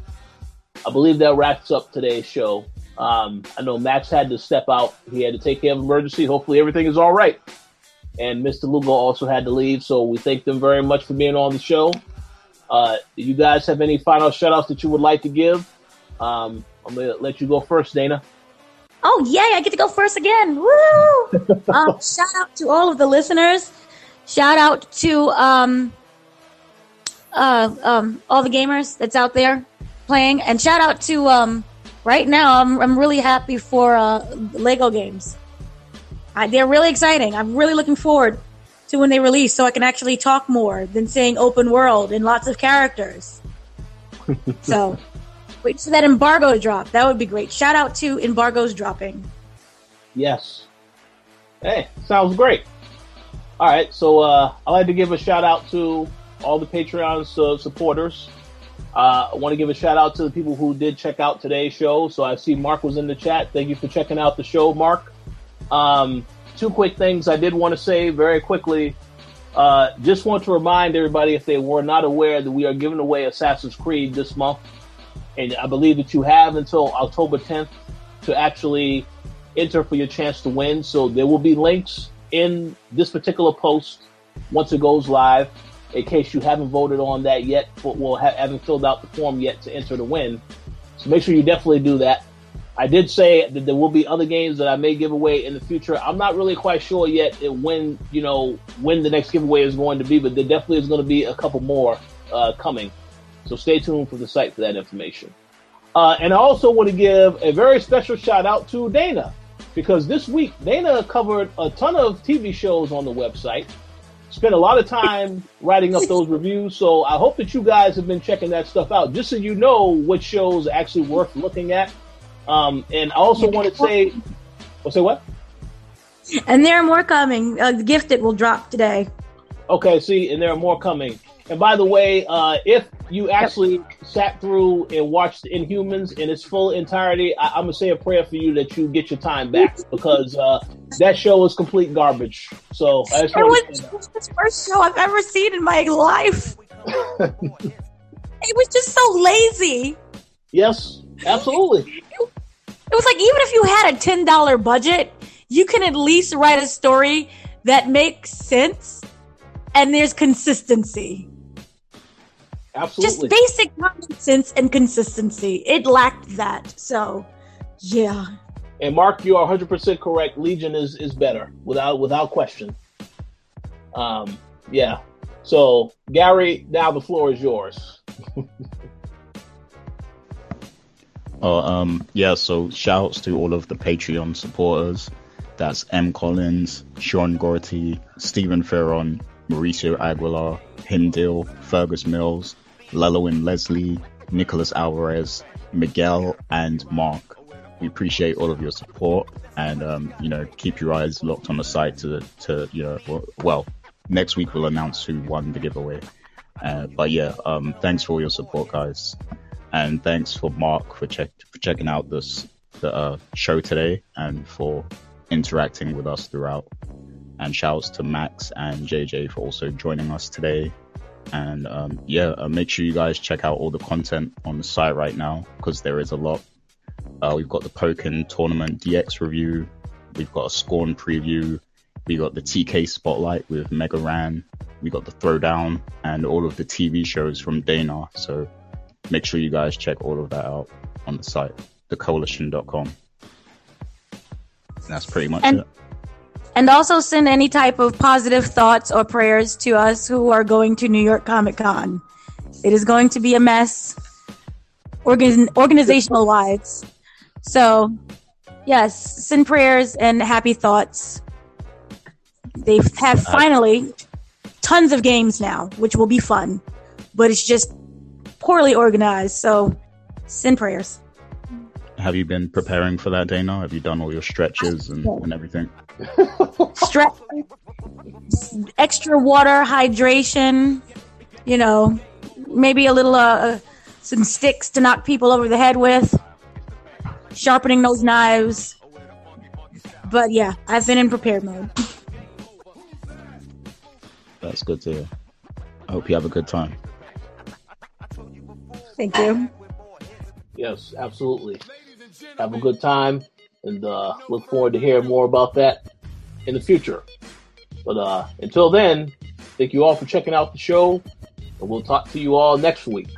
I believe that wraps up today's show. Um, I know Max had to step out. He had to take care of emergency. Hopefully everything is all right. And Mr. Lugo also had to leave, so we thank them very much for being on the show. Uh, do you guys have any final shout outs that you would like to give? Um, I'm going to let you go first, Dana. Oh, yay, I get to go first again. Woo! um, shout out to all of the listeners. Shout out to um, uh, um, all the gamers that's out there playing. And shout out to um, right now, I'm, I'm really happy for uh, Lego games. Uh, they're really exciting. I'm really looking forward to when they release so I can actually talk more than saying open world and lots of characters. so Wait for that embargo drop. That would be great. Shout out to embargoes dropping. Yes. Hey, sounds great. All right, so uh, I'd like to give a shout out to all the Patreon uh, supporters. Uh, I want to give a shout out to the people who did check out today's show. So I see Mark was in the chat. Thank you for checking out the show, Mark. Um, two quick things I did want to say very quickly. Uh, just want to remind everybody, if they were not aware, that we are giving away Assassin's Creed this month and I believe that you have until October 10th to actually enter for your chance to win. So there will be links in this particular post once it goes live in case you haven't voted on that yet, or haven't filled out the form yet to enter to win. So make sure you definitely do that. I did say that there will be other games that I may give away in the future. I'm not really quite sure yet when, you know, when the next giveaway is going to be, but there definitely is going to be a couple more uh, coming. So stay tuned for the site for that information. Uh, and I also want to give a very special shout out to Dana because this week Dana covered a ton of TV shows on the website. spent a lot of time writing up those reviews. So I hope that you guys have been checking that stuff out, just so you know what shows are actually worth looking at. Um, and I also want to say, well, say what? And there are more coming. Uh, the Gifted will drop today. Okay, see, and there are more coming. And by the way, uh, if you actually sat through and watched Inhumans in its full entirety, I- am gonna say a prayer for you that you get your time back because uh, that show was complete garbage. So I just it was the first show I've ever seen in my life. it was just so lazy. Yes, absolutely. It was like even if you had a ten dollar budget, you can at least write a story that makes sense and there's consistency. Absolutely. Just basic common sense and consistency. It lacked that. So, yeah. And Mark, you are 100% correct. Legion is is better without without question. Um, yeah. So, Gary, now the floor is yours. oh, um, yeah. So, shouts to all of the Patreon supporters. That's M. Collins, Sean Gorty, Stephen Ferron, Mauricio Aguilar, Hindil, Fergus Mills, Lelowin Leslie, Nicholas Alvarez, Miguel, and Mark. We appreciate all of your support, and um, you know, keep your eyes locked on the site to to you know, well, next week we'll announce who won the giveaway. Uh, but yeah, um, thanks for all your support, guys, and thanks for Mark for check for checking out this the uh, show today and for interacting with us throughout. And shouts to Max and JJ for also joining us today. And um, yeah, uh, make sure you guys check out all the content on the site right now because there is a lot. Uh, we've got the Pokken Tournament DX review. We've got a Scorn preview. We got the TK Spotlight with Mega Ran. We got the Throwdown and all of the TV shows from Dana. So make sure you guys check all of that out on the site, thecoalition.com. That's pretty much and, it. And also send any type of positive thoughts or prayers to us who are going to New York Comic Con. It is going to be a mess, organ- organizational wise. So, yes, send prayers and happy thoughts. They have finally tons of games now, which will be fun, but it's just poorly organized. So, send prayers have you been preparing for that, Dana? Have you done all your stretches and, and everything? Stretch, extra water, hydration. You know, maybe a little uh, some sticks to knock people over the head with. Sharpening those knives. But yeah, I've been in prepared mode. That's good to hear. I hope you have a good time. Thank you. Yes, absolutely have a good time, and uh, look forward to hearing more about that in the future. But uh, until then, thank you all for checking out the show, and we'll talk to you all next week.